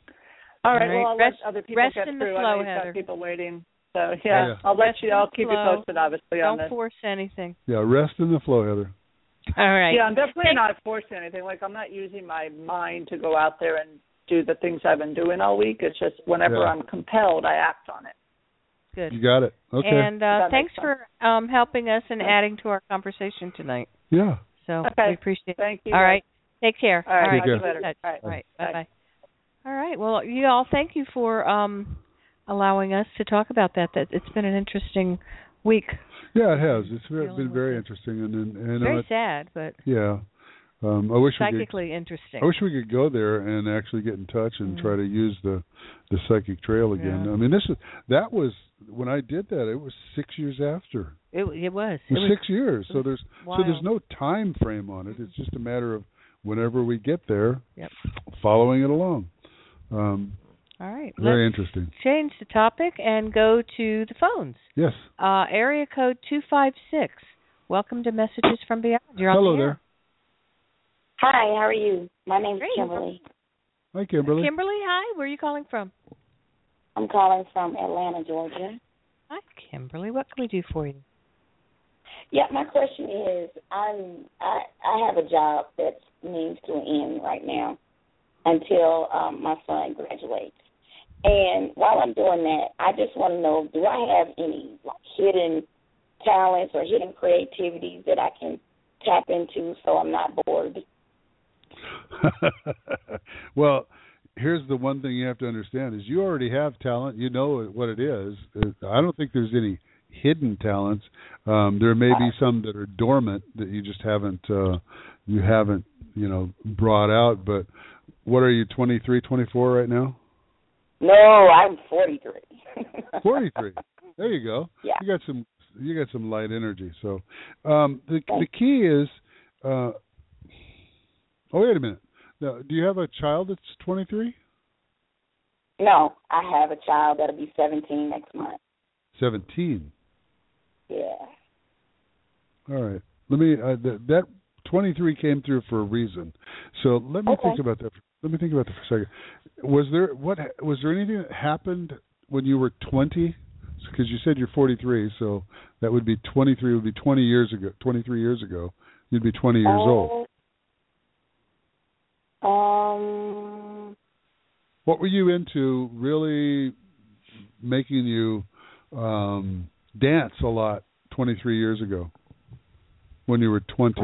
All right. All right, Well, I'll rest- let other people rest get in the through. I flow, know you've Heather. got people waiting. So yeah, Yeah. I'll let Rest you. I'll the keep you posted, obviously, on Don't this. force anything. Yeah, rest in the flow, Heather. All right. Yeah, I'm definitely not forcing anything. Like I'm not using my mind to go out there and do the things I've been doing all week. It's just whenever Yeah. I'm compelled, I act on it. Good. You got it. Okay. And uh, thanks for um, helping us and adding to our conversation tonight. yeah. So Okay. we appreciate it. Thank you. All guys. right. Take care. All right. Take talk care. to you later. Touch. All right. All right. Bye. Bye bye. All right. Well, you all, thank you for um, allowing us to talk about that. That it's been an interesting week. Yeah, it has. It's very, Dealing been very interesting, and and, and Very uh, sad, but yeah. Um, I wish we could. psychically interesting. I wish we could go there and actually get in touch and Mhm. try to use the the psychic trail again. Yeah. I mean, this is that was when I did that. It was six years after. it, it was. It was six years. So there's was so there's no time frame on it. It's just a matter of whenever we get there, Yep. following it along. Um, All right. very Let's interesting. change the topic and go to the phones. Yes. Uh, area code two five six. Welcome to Messages from Beyond. You're on Hello the air. there. Hi, how are you? My name's Great. Kimberly. Hi, Kimberly. Kimberly, hi. Where are you calling from? I'm calling from Atlanta, Georgia. Hi, Kimberly. What can we do for you? Yeah, my question is, I'm I I have a job that means to end right now until um, my son graduates. And while I'm doing that, I just want to know: Do I have any like hidden talents or hidden creativities that I can tap into so I'm not bored? well, here's the one thing you have to understand is you already have talent. You know what it is. I don't think there's any hidden talents. Um, there may be some that are dormant that you just haven't uh, you haven't you know brought out. But what are you 23, 24 right now? No, I'm 43. 43. There you go. Yeah. You got some you got some light energy. So um the the key is uh Oh wait a minute. Now, do you have a child that's 23? No, I have a child that'll be 17 next month. 17. Yeah. All right. Let me uh, that, that 23 came through for a reason. So let me Okay. think about that. Let me think about that for a second. Was there what was there anything that happened when you were 20? Because you said you're 43, so that would be 23 would be 20 years ago. 23 years ago, you'd be 20 years old. Um, What were you into? Really making you um dance a lot 23 years ago when you were 20.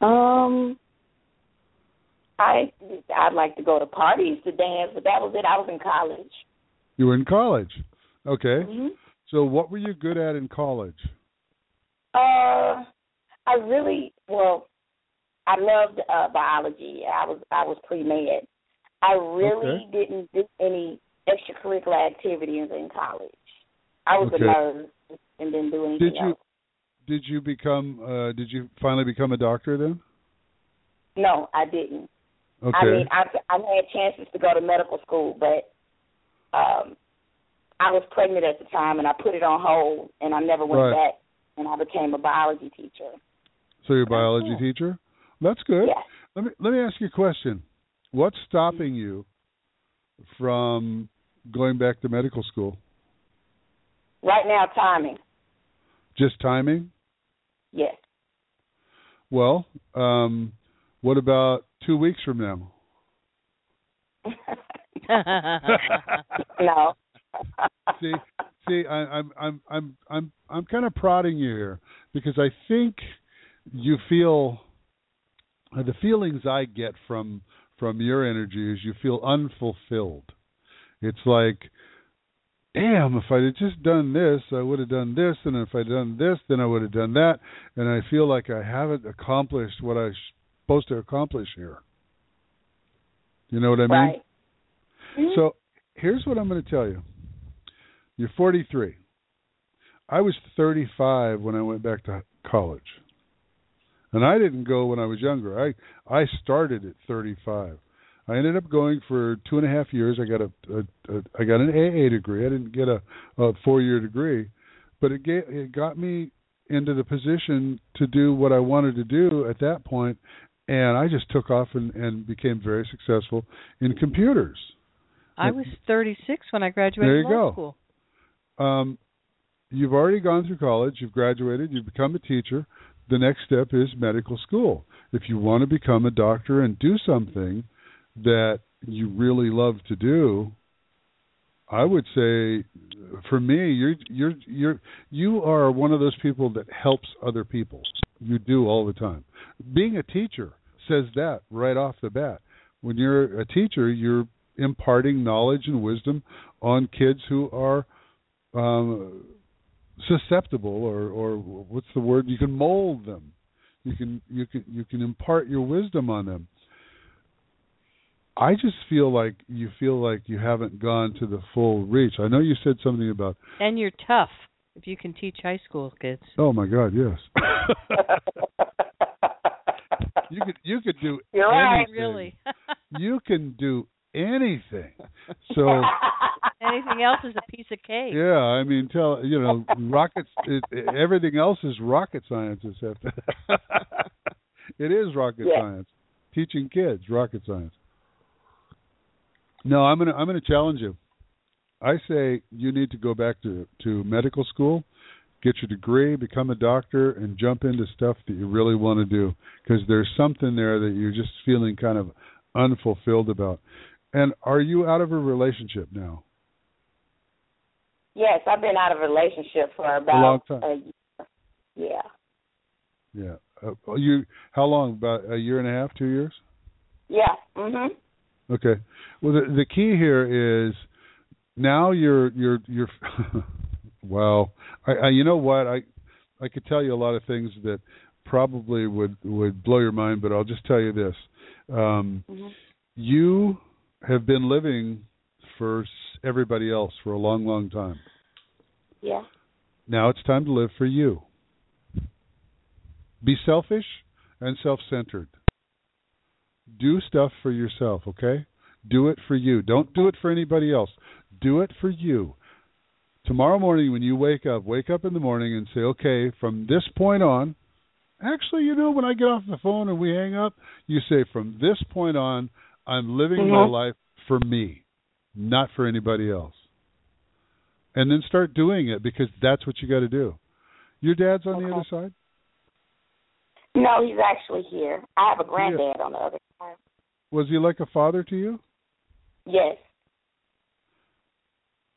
um, I I'd like to go to parties to dance, but that was it. I was in college. You were in college. Okay. hmm So what were you good at in college? Uh, I really well, I loved uh, biology. I was I was pre med. I really didn't do any extracurricular activities in college. I was Okay. a nerd and didn't do anything Did you else. did you become uh did you finally become a doctor then? No, I didn't. Okay. I mean, I've I've had chances to go to medical school, but um, I was pregnant at the time, and I put it on hold, and I never went Right. back, and I became a biology teacher. so you're a biology cool. teacher? That's good. Yeah. Let me let me ask you a question. What's stopping you from going back to medical school? Right now, timing. Just timing? Yes. Well, um what about 2 weeks from now? no. see, see, I, I'm, I'm, I'm, I'm, I'm kind of prodding you here because I think you feel the feelings I get from from your energy is you feel unfulfilled. It's like, damn, if I'd have just done this, I would have done this, and if I'd done this, then I would have done that, and I feel like I haven't accomplished what I'm supposed to accomplish here. You know what I mean? Right. Mhm. So here's what I'm going to tell you. You're 43. I was 35 when I went back to college, and I didn't go when I was younger. I I started at 35. I ended up going for two and a half years. I got a, a, a I got an AA degree. I didn't get a, a four year degree, but it gave, it got me into the position to do what I wanted to do at that point, and I just took off and, and became very successful in computers. I was 36 when I graduated There you law go. school. um, you've already gone through college, you've graduated, you've become a teacher. The next step is medical school. If you want to become a doctor and do something that you really love to do, I would say for me you're you're you're you are one of those people that helps other people. You do all the time. Being a teacher says that right off the bat. When you're a teacher, you're imparting knowledge and wisdom on kids who are um, susceptible or or what's the word you can mold them you can you can you can impart your wisdom on them i just feel like you feel like you haven't gone to the full reach i know you said something about And you're tough if you can teach high school kids. oh my god yes you could you could do You're right. Really. you can do anything so Anything else is a piece of cake. Yeah, I mean, tell you know, rockets. It, it- everything else is rocket science. Except it is rocket Yeah. science. Teaching kids rocket science. No, I'm gonna I'm gonna challenge you. I say you need to go back to to medical school, get your degree, become a doctor, and jump into stuff that you really want to do because there's something there that you're just feeling kind of unfulfilled about. And are you out of a relationship now? Yes, I've been out of a relationship for about a long time. A year. Yeah. Yeah. Uh, you how long? About a year and a half, two years? Yeah. Mhm. Okay. Well, the the key here is now you're you're you're. well, I, I you know what I I could tell you a lot of things that probably would would blow your mind, but I'll just tell you this: um, mm-hmm. you have been living for everybody else for a long, long time. Yeah. Now it's time to live for you. Be selfish and self-centered. Do stuff for yourself, okay? Do it for you. Don't do it for anybody else. Do it for you. Tomorrow morning when you wake up, wake up in the morning and say, "Okay, from this point on, actually, you know, when I get off the phone and we hang up, you say from this point on, I'm living mm-hmm. my life for me, not for anybody else." And then start doing it because that's what you got to do. Your dad's on okay. the other side? No, he's actually here. I have a granddad yeah. on the other side. Was he like a father to you? Yes.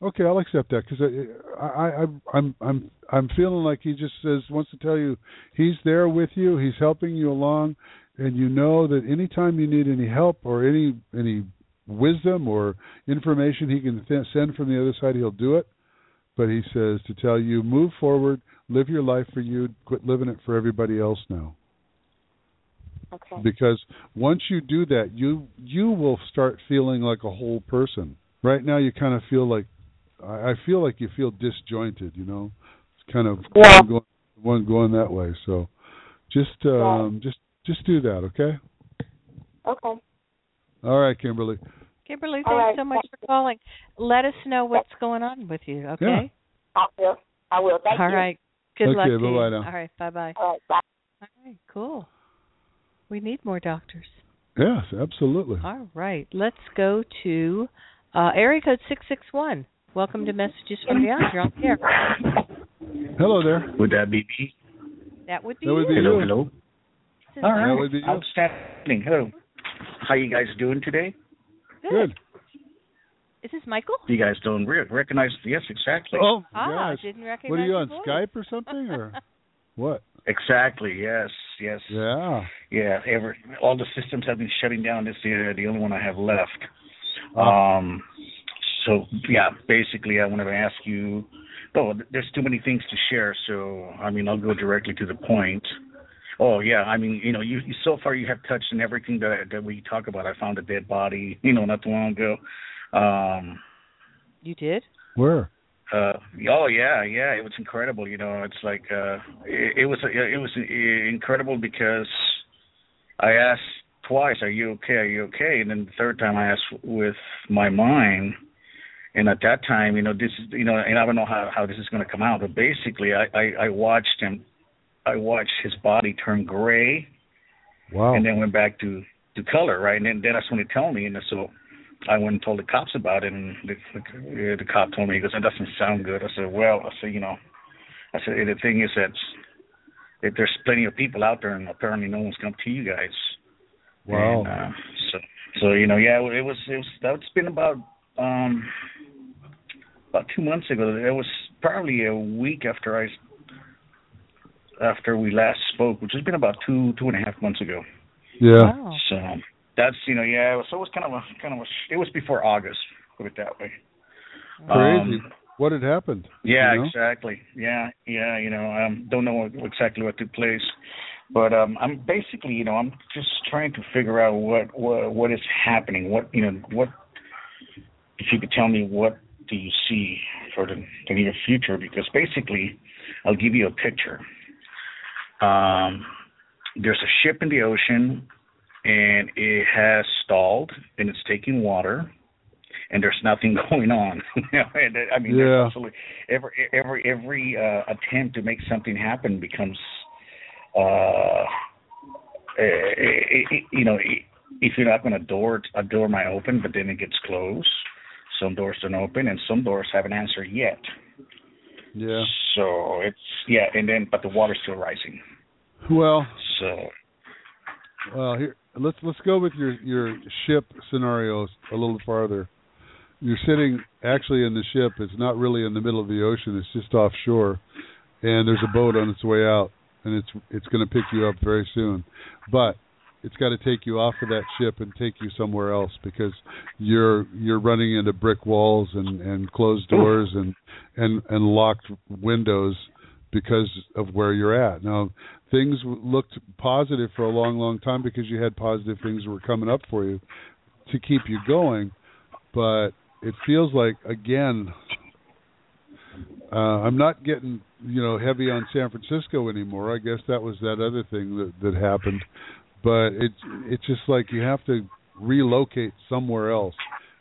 Okay, I'll accept that because I, I, I, I'm, I'm, I'm feeling like he just says wants to tell you he's there with you, he's helping you along, and you know that anytime you need any help or any any wisdom or information he can th- send from the other side, he'll do it. But he says to tell you, move forward, live your life for you, quit living it for everybody else now. Okay. Because once you do that, you you will start feeling like a whole person. Right now, you kind of feel like I, I feel like you feel disjointed. You know, it's kind of yeah. one, going, one going that way. So, just um, yeah. just just do that, okay? Okay. All right, Kimberly. Kimberly, thanks right. so much for calling. Let us know what's going on with you, okay? Yeah. I will. I will. Thank All you. right. Good okay, luck to bye-bye now. All right, bye-bye. All right, bye. All right, cool. We need more doctors. Yes, absolutely. All right, let's go to uh, area code six six one. Welcome to Messages from Beyond. You're on the air. Hello there. Would that be me? That would be That would be Hello, you. hello. This is All That right. would be you. Outstanding. Hello. How you guys doing today? Good. Is this Michael? You guys don't re- recognize? Yes, exactly. Oh Ah, gosh. didn't recognize What are you on voice. Skype or something or what? Exactly. Yes. Yes. Yeah. Yeah. Ever all the systems have been shutting down. This is the, the only one I have left. Oh. Um. So yeah, basically, I wanted to ask you. Oh, there's too many things to share. So I mean, I'll go directly to the point. Oh yeah, I mean, you know, you, you so far you have touched on everything that that we talk about. I found a dead body, you know, not too long ago. Um, You did? Where? uh, oh yeah, yeah, it was incredible. You know, it's like uh, it, it was it was incredible because I asked twice, "Are you okay? Are you okay?" And then the third time I asked with my mind. And at that time, you know, this is, you know, and I don't know how how this is going to come out, but basically, I, I I watched him, I watched his body turn gray, Wow. and then went back to to color, right? And then, then that's when he told me, and so I went and told the cops about it, and the, the, the cop told me, he goes, "That doesn't sound good." I said, "Well," I said, "You know," I said, "The thing is that there's plenty of people out there, and apparently no one's come to you guys." Wow. And, uh, so, so you know, yeah, it was it was that's been about um about two months ago. It was probably a week after I after we last spoke, which has been about two two and a half months ago. yeah. Wow. So that's you know yeah. So it was kind of a kind of a it was before August. Put it that way. Crazy. Um, what had happened? yeah, you know? exactly. Yeah, yeah. You know, um, don't know exactly what took place, but um, I'm basically, you know, I'm just trying to figure out what what what is happening. What you know, what if you could tell me what do you see for the, the near future? Because basically, I'll give you a picture. Um, there's a ship in the ocean, and it has stalled, and it's taking water and there's nothing going on. and, I mean, Yeah. absolutely every every every uh, attempt to make something happen becomes, uh, it, it, you know, if you're not going to door a door might open, but then it gets closed. Some doors don't open, and some doors haven't answered yet. Yeah. So it's yeah, and then but the water's still rising. Well. So. Well, here let's let's go with your your ship scenarios a little farther. You're sitting actually in the ship. It's not really in the middle of the ocean. It's just offshore, and there's a boat on its way out, and it's it's going to pick you up very soon. But it's got to take you off of that ship and take you somewhere else because you're you're running into brick walls and and closed doors and and and locked windows because of where you're at. Now, things looked positive for a long long time because you had positive things that were coming up for you to keep you going, but it feels like again uh I'm not getting you know heavy on San Francisco anymore. I guess that was that other thing that that happened but it's it's just like you have to relocate somewhere else.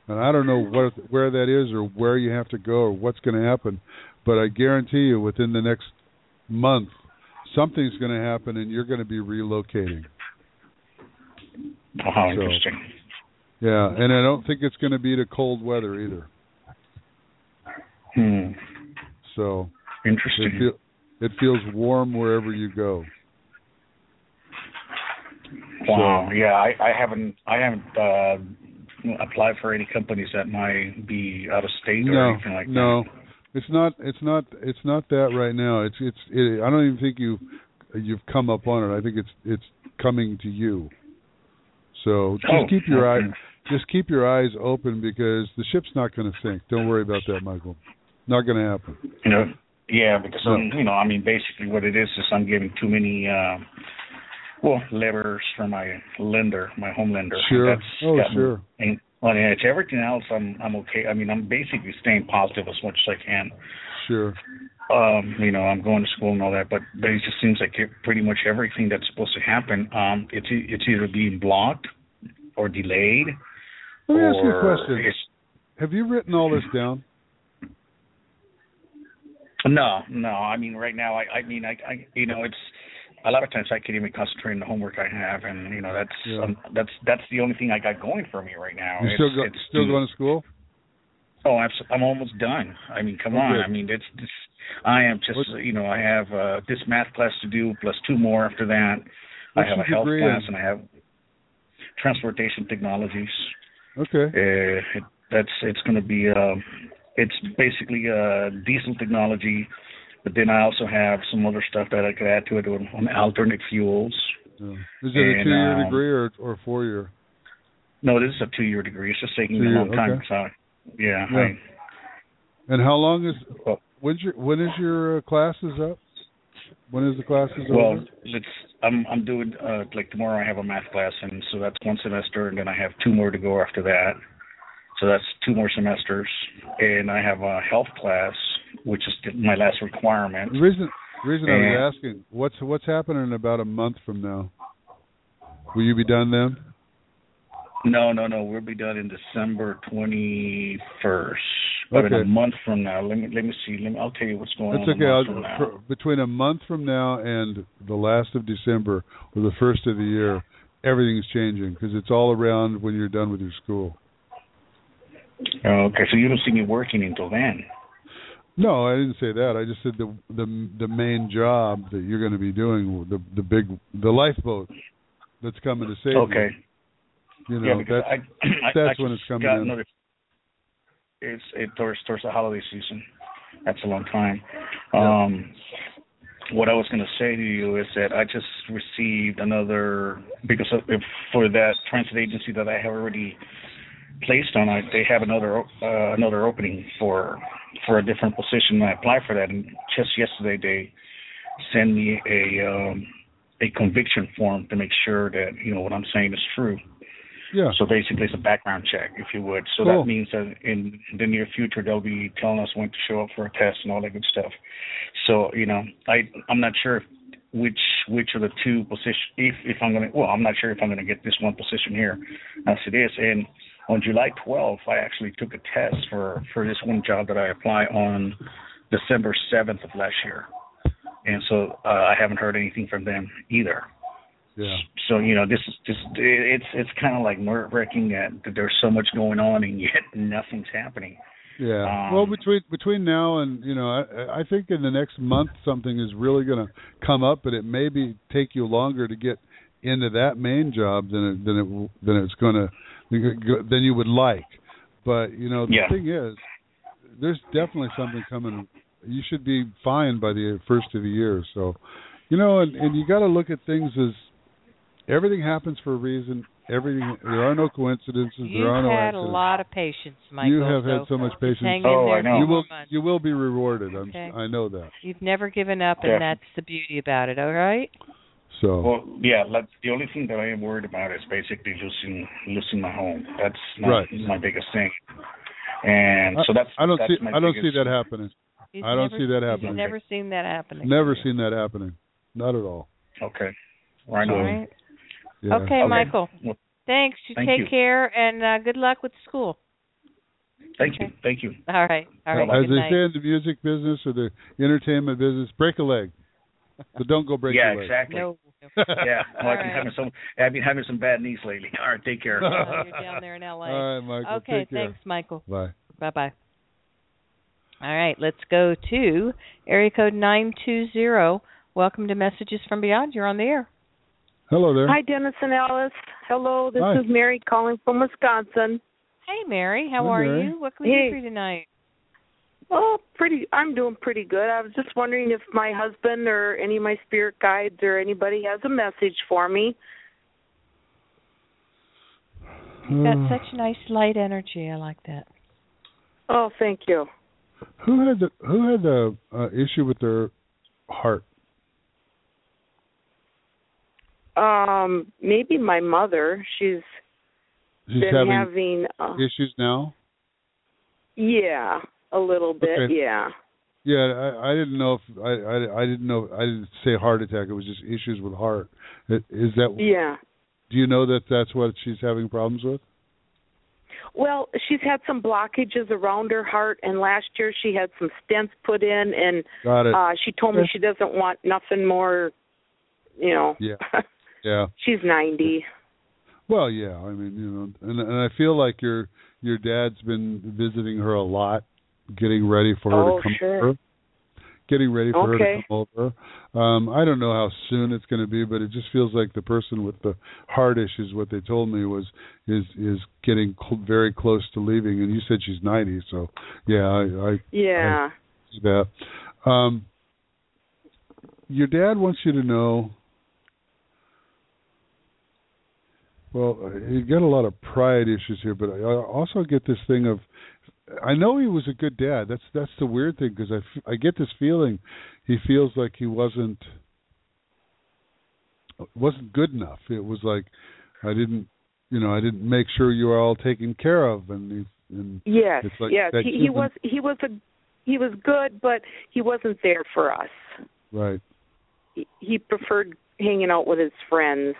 And I don't know what where that is or where you have to go or what's going to happen, but I guarantee you within the next month something's going to happen and you're going to be relocating. Oh, how so, interesting. Yeah, and I don't think it's going to be to cold weather either. Hmm. So interesting. It, feel, it feels warm wherever you go. Wow. So, yeah, I, I haven't I haven't uh applied for any companies that might be out of state or no, anything like no. that. No. It's not it's not it's not that right now. It's it's it, I don't even think you you've come up on it. I think it's it's coming to you. So just oh, keep your okay. eye just keep your eyes open because the ship's not going to sink. Don't worry about that, Michael. Not going to happen. You know, yeah, because No. I'm, you know, I mean, basically what it is is I'm getting too many, uh, well, letters from my lender, my home lender. Sure. That's Oh, sure. And well, yeah, everything else. I'm I'm okay. I mean, I'm basically staying positive as much as I can. Sure. Um, you know, I'm going to school and all that, but but it just seems like it, pretty much everything that's supposed to happen, um, it's it's either being blocked or delayed. Let me ask you a question. Have you written all this down? No, no. I mean, right now, I, I mean, I, I, you know, it's a lot of times I can't even concentrate on the homework I have, and you know, that's Yeah. um, that's that's the only thing I got going for me right now. You it's, still go, still going to school? Oh, I'm I'm almost done. I mean, come Oh, on. I mean, it's this. I am just, What- you know, I have uh this math class to do plus two more after that. What's I have a health class in? and I have transportation technologies. Okay. Uh, it, that's it's going to be um, it's basically uh, diesel technology, but then I also have some other stuff that I could add to it on, on alternate fuels. Yeah. Is it a two-year um, degree or or four-year? No, this is a two-year degree. It's just taking a long time. okay. So, yeah, Yeah. I, And how long is Well- when's your when is your uh, classes up? When is the classes well, over? it's I'm I'm doing uh, like tomorrow I have a math class, and so that's one semester, and then I have two more to go after that. So that's two more semesters, and I have a health class, which is my last requirement. The reason reason I And- was asking what's what's happening in about a month from now. Will you be done then? No, no, no. We'll be done in December twenty first. But in a month from now, let me let me see. Let me. I'll tell you what's going That's on. okay. A I'll, month from now. for, between a month from now and the last of December or the first of the year, everything's changing because it's all around when you're done with your school. Okay, so you don't see me working until then. No, I didn't say that. I just said the the the main job that you're going to be doing, the the big the lifeboat that's coming to save Okay. you. You know because that's I, I that's I when it's coming got in. It's it towards towards the holiday season. That's a long time. Um, what I was going to say to you is that I just received another because of, if for that transit agency that I have already placed on, I, they have another uh, another opening for for a different position. I applied for that, and just yesterday they sent me a um, a conviction form to make sure that you know what I'm saying is true. Yeah. So basically, it's a background check, if you would. So Cool. that means that in the near future, they'll be telling us when to show up for a test and all that good stuff. So you know, I I'm not sure which which of the two position if if I'm gonna well I'm not sure if I'm gonna get this one position here as it is. And on July 12th, I actually took a test for for this one job that I apply on December 7th of last year, and so uh, I haven't heard anything from them either. Yeah. So you know, this is just it's it's kind of like nerve wracking that, that there's so much going on and yet nothing's happening. Yeah. Um, well, between between now and you know, I, I think in the next month something is really going to come up, but it may be take you longer to get into that main job than it, than it than it's going to than you would like. But you know, the Yeah. thing is, there's definitely something coming. You should be fine by the first of the year. So, you know, and and you got to look at things as everything happens for a reason. Everything there are no coincidences. You've there are no You've had a lot of patience, Michael. you have had so so much patience. hang Oh, in there I know. for You will months. you will be rewarded. I'm Okay. I know that. You've never given up, and that's the beauty about it. All right. So Well, yeah. Like, the only thing that I am worried about is basically losing losing my home. That's my, Right. my biggest thing. And so that's I don't that's see my I don't see that happening. He's I don't never, see that He's happening. never seen that happening. Never seen that happening. Not at all. Okay. Right So- All right. Yeah. Okay, Okay. Michael. Well, Thanks. You thank take you. care, and uh, good luck with school. Thank Okay. you. Thank you. All right. All right. As good they night. say in the music business or the entertainment business, break a leg, but don't go break yeah, your leg. exactly. No. Yeah. Well, I've been right. having some I've been having some bad knees lately. All right, take care. Uh, you're down there in L.A. All right, Michael. okay. Take care. Thanks, Michael. Bye. Bye bye. All right, let's go to area code nine two zero. Welcome to Messages from Beyond. You're on the air. Hello there. Hi, Dennis and Alice. Hello, this Hi. is Mary calling from Wisconsin. Hey, Mary. How Hi, are Mary. you? What can we Hey. do for you tonight? Oh, pretty. I'm doing pretty good. I was just wondering if my husband or any of my spirit guides or anybody has a message for me. You've got Uh, such nice light energy. I like that. Oh, thank you. who had the who had the uh, issue with their heart? Um, maybe my mother. She's She's been having having. Uh, issues now. yeah, a little bit. Okay. Yeah. Yeah, I, I didn't know if I, I I didn't know I didn't say heart attack. It was just issues with heart. Is that? Yeah. Do you know that that's what she's having problems with? Well, she's had some blockages around her heart, and last year she had some stents put in, and Got it. uh she told me she doesn't want nothing more. You know. Yeah. yeah. she's ninety. Well, yeah. I mean, you know, and and I feel like your your dad's been visiting her a lot, getting ready for her Oh, to come sure. over. Getting ready for her to come over. Um, I don't know how soon it's going to be, but it just feels like the person with the heart issues. What they told me was is is getting cl- very close to leaving. And you said she's ninety, so yeah, I, I Yeah. see that. Um, your dad wants you to know. Well, you got a lot of pride issues here, but I also get this thing of. I know he was a good dad. That's that's the weird thing because I, f- I get this feeling he feels like he wasn't wasn't good enough. It was like I didn't, you know, I didn't make sure you were all taken care of, and he, and Yes. Like yes. He, he was he was a he was good, but he wasn't there for us. right. He, he preferred hanging out with his friends.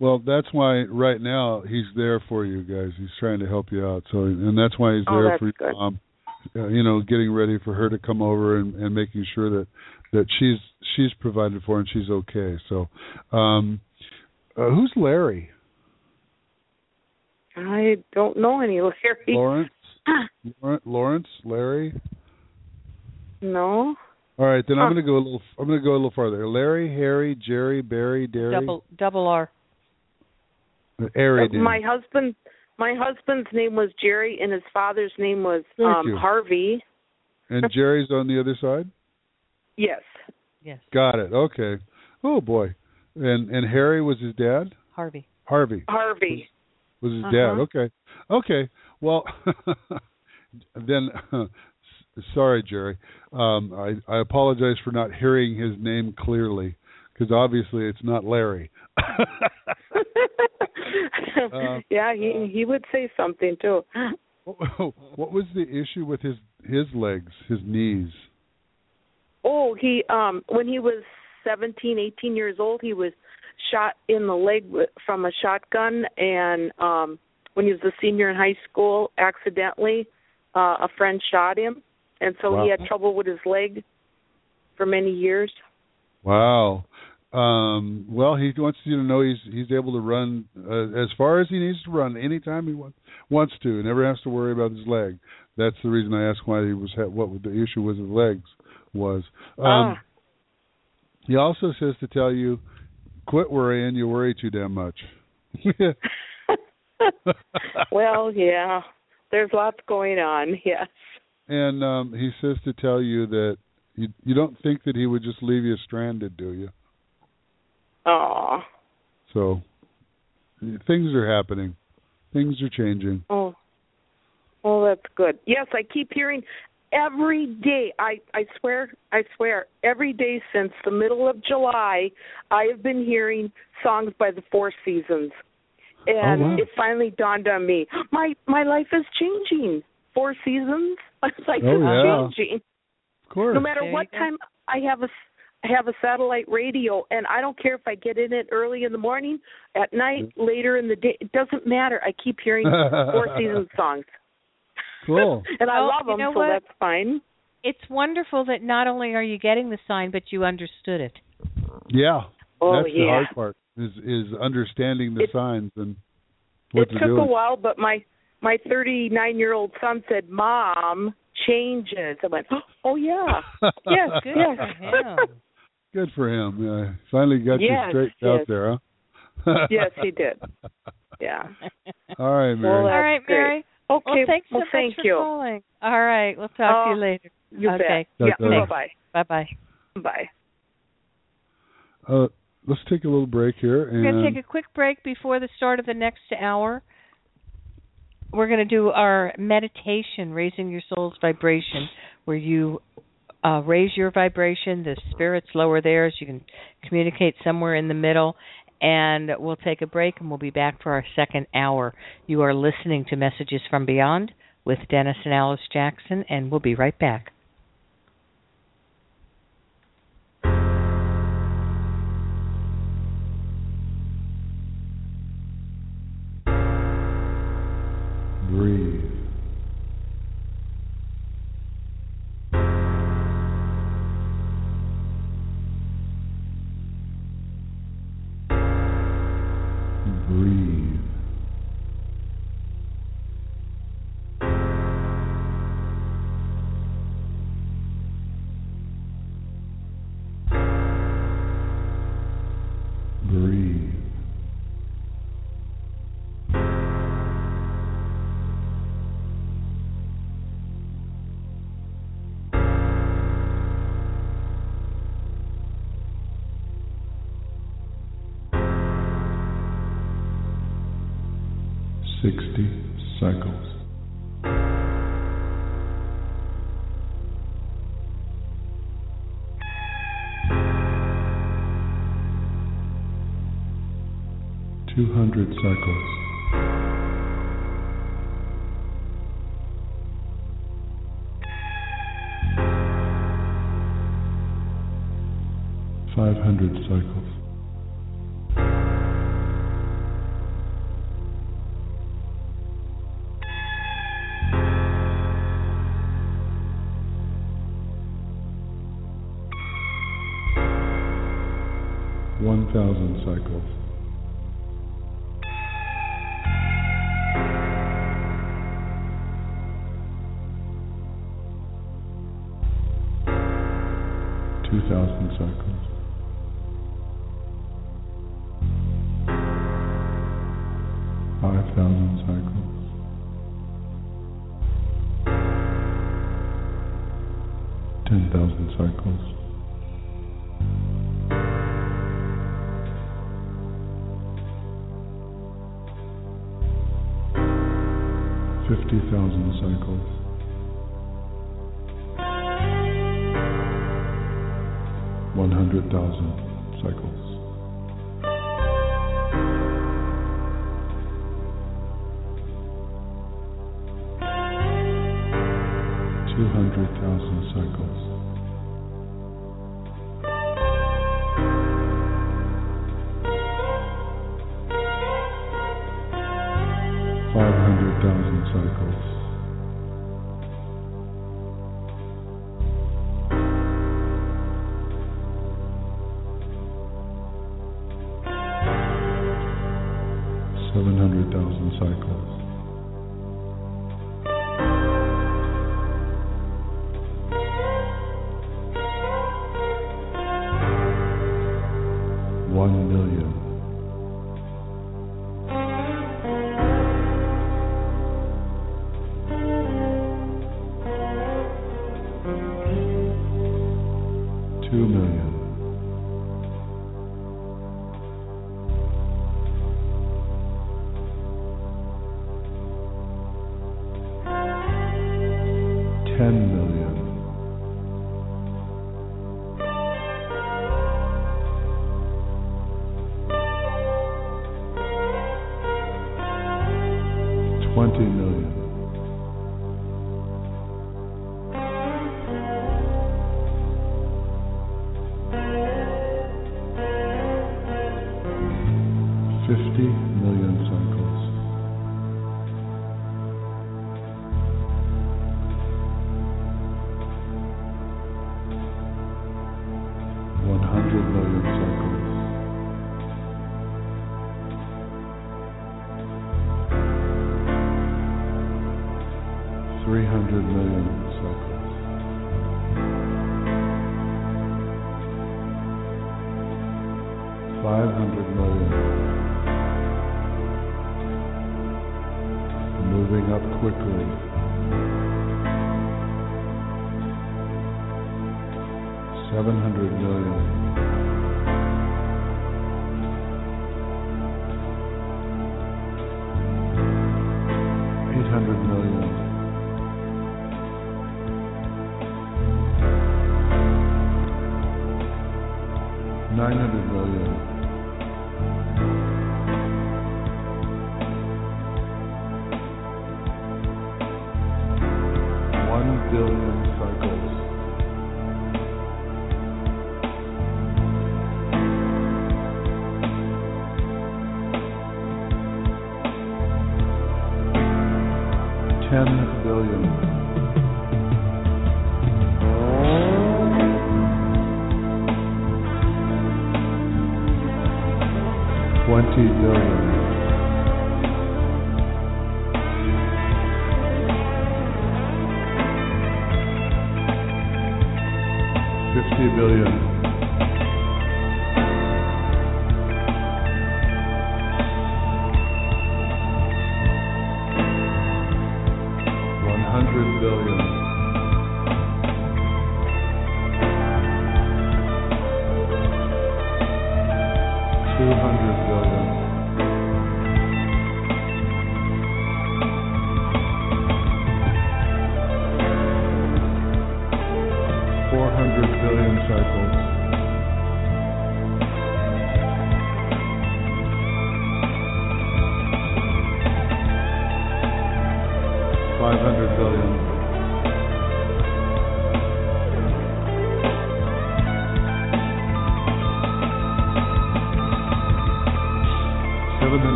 Well, that's why right now he's there for you guys. He's trying to help you out. So, and that's why he's Oh, there that's for your good. mom. Uh, you know, getting ready for her to come over and, and making sure that that she's she's provided for and she's okay. So, um, uh, who's Larry? I don't know any Larry. Lawrence. Lawrence- Lawrence. Larry. no. All right, then I'm going to go a little. I'm going to go a little farther. Larry, Harry, Jerry, Barry, Derry, Double double R. Harry. Uh, my husband my husband's name was Jerry and his father's name was Thank um you. Harvey. and Jerry's on the other side. Yes. Yes. Got it. Okay. Oh boy. And and Harry was his dad. Harvey. Harvey Harvey. was his Uh-huh. dad. Okay. Okay. Well, then. sorry, Jerry. Um, I I apologize for not hearing his name clearly because obviously it's not Larry. Uh, yeah, he he would say something too. what was the issue with his his legs, his knees? Oh, he um when he was seventeen, eighteen years old, he was shot in the leg from a shotgun and um when he was a senior in high school, accidentally uh a friend shot him and so Wow. he had trouble with his leg for many years. Wow. Um, well, he wants you to know he's he's able to run uh, as far as he needs to run anytime he wants wants to. Never has to worry about his leg. That's the reason I asked why he was what the issue with his legs was. Um, Ah. He also says to tell you, quit worrying. You worry too damn much. well, yeah. There's lots going on. Yes. and um, he says to tell you that you you don't think that he would just leave you stranded, do you? Oh. So things are happening. Things are changing. Oh. Well, that's good. Yes, I keep hearing every day. I I swear, I swear, every day since the middle of July, I have been hearing songs by the Four Seasons, oh, and Oh, wow. it finally dawned on me: my my life is changing. Four Seasons, my life Oh, is yeah. changing. Of course. No matter There what time I have a I have a satellite radio, and I don't care if I get in it early in the morning, at night, mm-hmm. later in the day. It doesn't matter. I keep hearing Four Seasons songs. Cool. and I Well, love you them, know so what? that's fine. It's wonderful that not only are you getting the sign, but you understood it. Yeah. Oh That's the hard part is is understanding the It- signs and what It to took do. a while, but my my 39 year old son said, "Mom, changes." I went, "Oh yeah, yes, Good yes." For him. Good for him. Yeah. Finally got Yes, you straightened yes. out there, huh? yes, he did. Yeah. All right, Mary. Well, All right, That's great. Mary. Okay. Well, thanks so well, much thank for you. calling. All right, we'll talk to Oh, you later. You Okay. bet. Yeah. Okay. Bye Bye bye. bye. Bye. uh, let's take a little break here and We're going to take a quick break before the start of the next hour. We're going to do our meditation, raising your soul's vibration, where you uh, raise your vibration, the spirits lower theirs. You can communicate somewhere in the middle. And we'll take a break and we'll be back for our second hour. You are listening to Messages from Beyond with Dennis and Alice Jackson, and we'll be right back. breathe. 60 cycles. Two hundred cycles. Five hundred cycles. Thousand cycles. 20 million.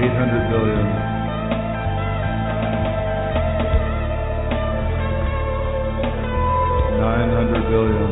Eight hundred billion. Nine hundred billion.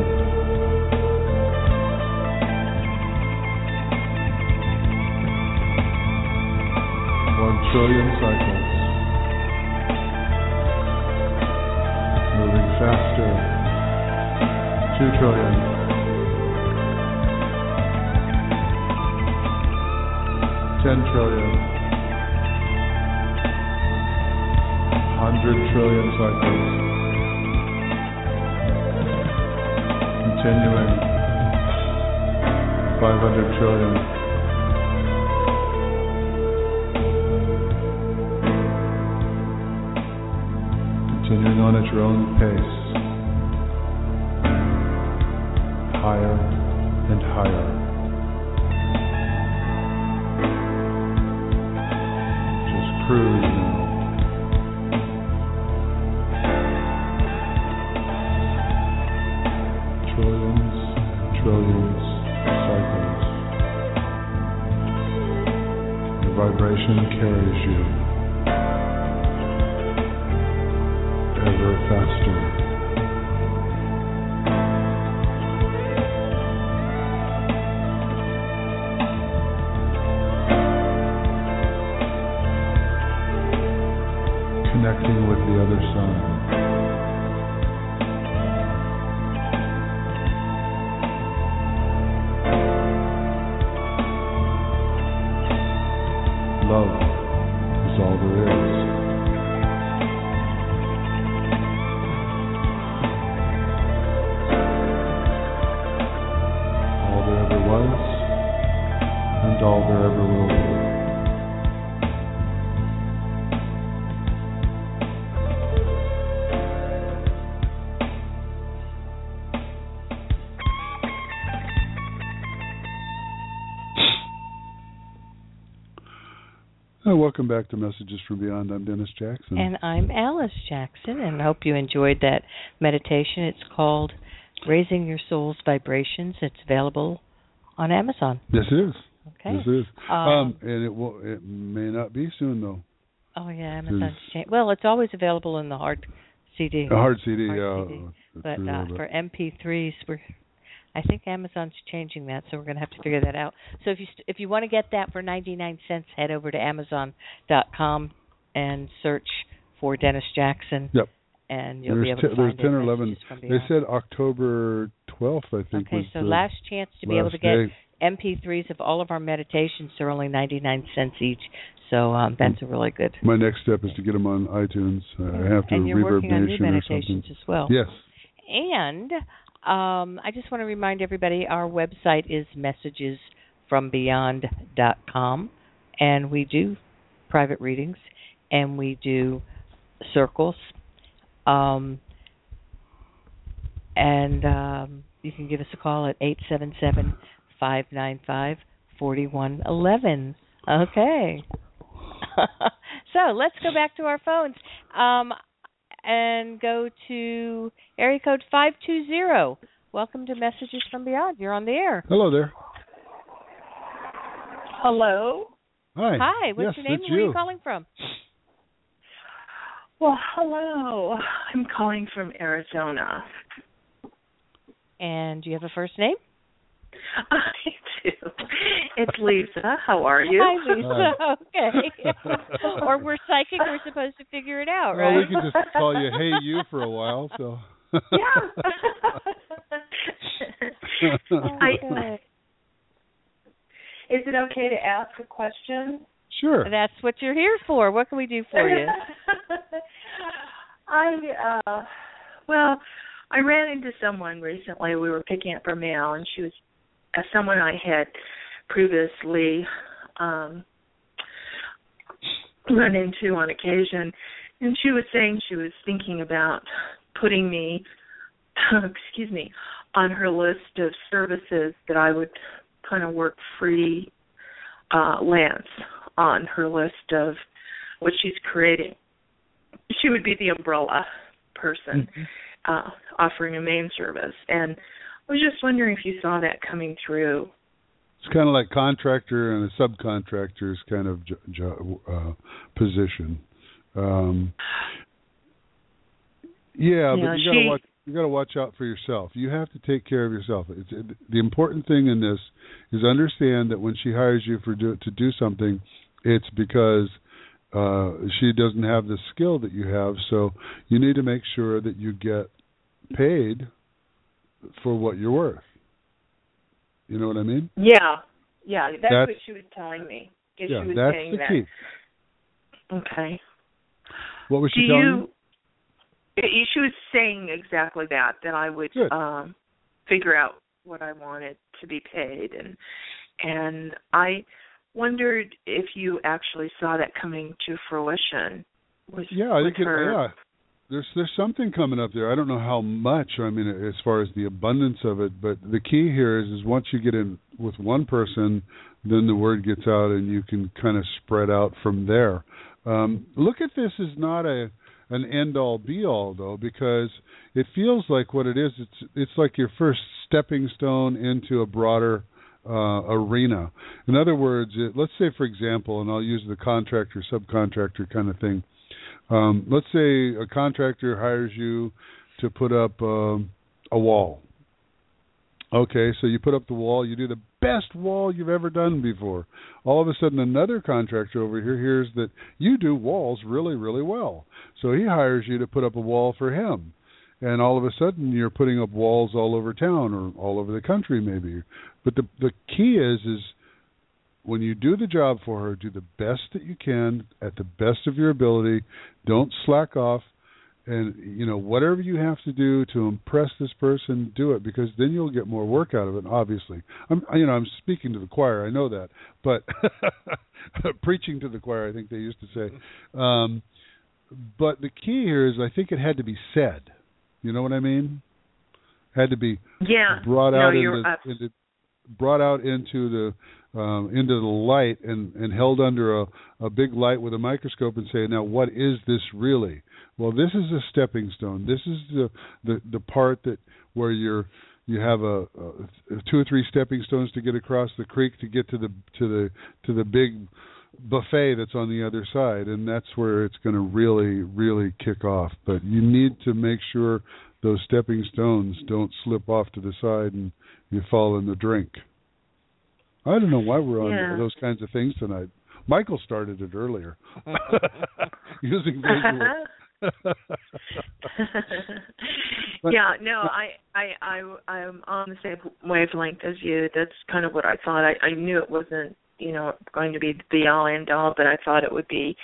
Welcome back to Messages from Beyond. I'm Dennis Jackson. And I'm Alice Jackson, and I hope you enjoyed that meditation. It's called Raising Your Soul's Vibrations. It's available on Amazon. yes, it is. Okay. Yes, it is. Um, Um, and it will. It may not be soon though. Oh yeah, Amazon's changed. Well, it's always available in the hard CD. A hard CD. Hard uh, CD. But uh, for MP3s, we're I think Amazon's changing that, so we're going to have to figure that out. So if you st- if you want to get that for 99 cents, head over to amazon.com and search for Dennis Jackson. Yep. And you'll there's be able to there's find ten it. or eleven. They Beyond. said October twelfth, I think. Okay, so the last chance to be able to get day. MP3s of all of our meditations. They're only 99 cents each. So um, that's a really good. My next step is to get them on iTunes. Uh, I have to and you're Reverb working on new meditations as well. Yes. And um, I just want to remind everybody our website is messagesfrombeyond.com, and we do private readings and we do circles. Um, and um, you can give us a call at eight seven seven five nine five forty one eleven. Okay. so let's go back to our phones. Um, and go to area code 520. Welcome to Messages from Beyond. You're on the air. Hello there. Hello. Hi. Hi, what's yes, your name it's and where are you. you calling from? Well, hello. I'm calling from Arizona. And do you have a first name? I do. It's Lisa. How are you? Hi, Lisa. okay. or we're psychic. We're supposed to figure it out, Well, right? we can just call you Hey You for a while. So. yeah. I, is it okay to ask a question? Sure. That's what you're here for. What can we do for you? I uh well, I ran into someone recently. We were picking up her mail and she was uh, someone I had previously um run into on occasion and she was saying she was thinking about putting me excuse me on her list of services that I would kind of work free uh lance on her list of what she's creating. She would be the umbrella person uh offering a main service. And I was just wondering if you saw that coming through. It's kind of like contractor and a subcontractor's kind of jo- jo- uh, position. Um, yeah, Yeah, but you she- gotta watch. You gotta watch out for yourself. You have to take care of yourself. It's it, the important thing in this is understand that when she hires you for do, to do something, it's because uh, she doesn't have the skill that you have. So you need to make sure that you get paid for what you're worth. You know what I mean? Yeah. Yeah, that's, That's- what she was telling me. Yeah, she was that's saying the that. key. Okay. What was Do she telling you you? she was saying exactly that that I would Good. um figure out what I wanted to be paid and and I wondered if you actually saw that coming to fruition. Was Yeah, I with think it, yeah. There's there's something coming up there. I don't know how much. I mean, as far as the abundance of it, but the key here is is once you get in with one person, then the word gets out and you can kind of spread out from there. Um, look at this as not a an end all be all though, because it feels like what it is. It's it's like your first stepping stone into a broader uh, arena. In other words, it, let's say, for example, and I'll use the contractor subcontractor kind of thing. Um, let's say a contractor hires you to put up um, a wall, Okay, so you put up the wall, you do the best wall you've ever done before. All of a sudden, another contractor over here hears that you do walls really, really well. So he hires you to put up a wall for him. And all of a sudden, you're putting up walls all over town or all over the country, maybe. But the the key is is when you do the job for her, do the best that you can at the best of your ability. Don't slack off. And you know whatever you have to do to impress this person do it because then you'll get more work out of it obviously. I'm you know i'm speaking to the choir i know that. But preaching to the choir i think they used to say. Um but the key here is i think it had to be said. You know what i mean? Had to be yeah. brought out you're into, into brought out into the um, into the light and, and held under a, a big light with a microscope and say, now what is this really? Well, this is a stepping stone. This is the the, the part that where you're you have a, a two or three stepping stones to get across the creek to get to the to the to the big buffet that's on the other side and that's where it's going to really really kick off but you need to make sure those stepping stones don't slip off to the side and you fall in the drink I don't know why we're on Yeah. those kinds of things tonight. Michael started it earlier using visual. Yeah, no, I, I, I, I'm on the same wavelength as you. That's kind of what I thought. I, I knew it wasn't, you know, going to be the be all end all, but I thought it would be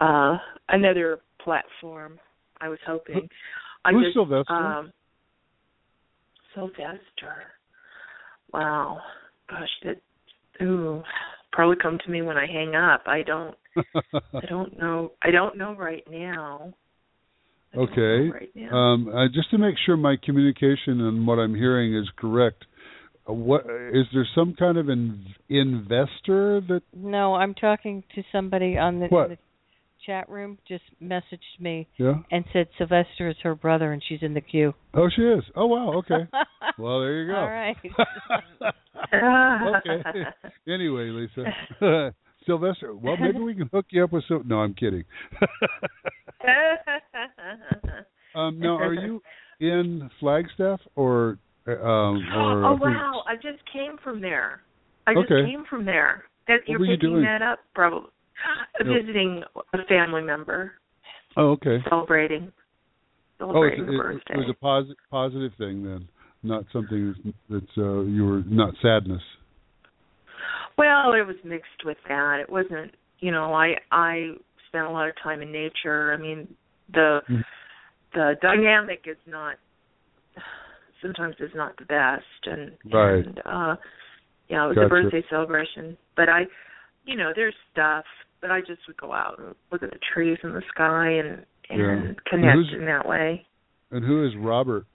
uh another platform. I was hoping. I Who's just, Sylvester? Um, Sylvester. Wow, gosh, that. Ooh, probably come to me when I hang up. I don't. I don't know. I don't know right now. I okay. Right now. Um, uh, just to make sure my communication and what I'm hearing is correct, uh, what is there some kind of in, investor that? No, I'm talking to somebody on the, What? the chat room. Just messaged me Yeah. and said Sylvester is her brother and she's in the queue. Oh, she is. Oh, wow. Okay. well, there you go. All right. okay. Anyway, Lisa. Sylvester. Well, maybe we can hook you up with some. No, I'm kidding. um, now, are you in Flagstaff or uh, um or? oh wow! I just came from there. I just Okay. came from there. That What you're were you picking that up, probably. No. Visiting a family member, Oh, okay. celebrating, Oh, celebrating it, a it was a positive positive thing then, not something that's, that's uh, you were not sadness. Well, it was mixed with that. It wasn't, you know, I I spent a lot of time in nature. I mean, the Mhm. the dynamic is not sometimes is not the best and Right. and uh yeah, it was Gotcha. a birthday celebration. But I you know, there's stuff, but I just would go out and look at the trees and the sky and and Yeah. connect Who's- in that way. And who is Robert?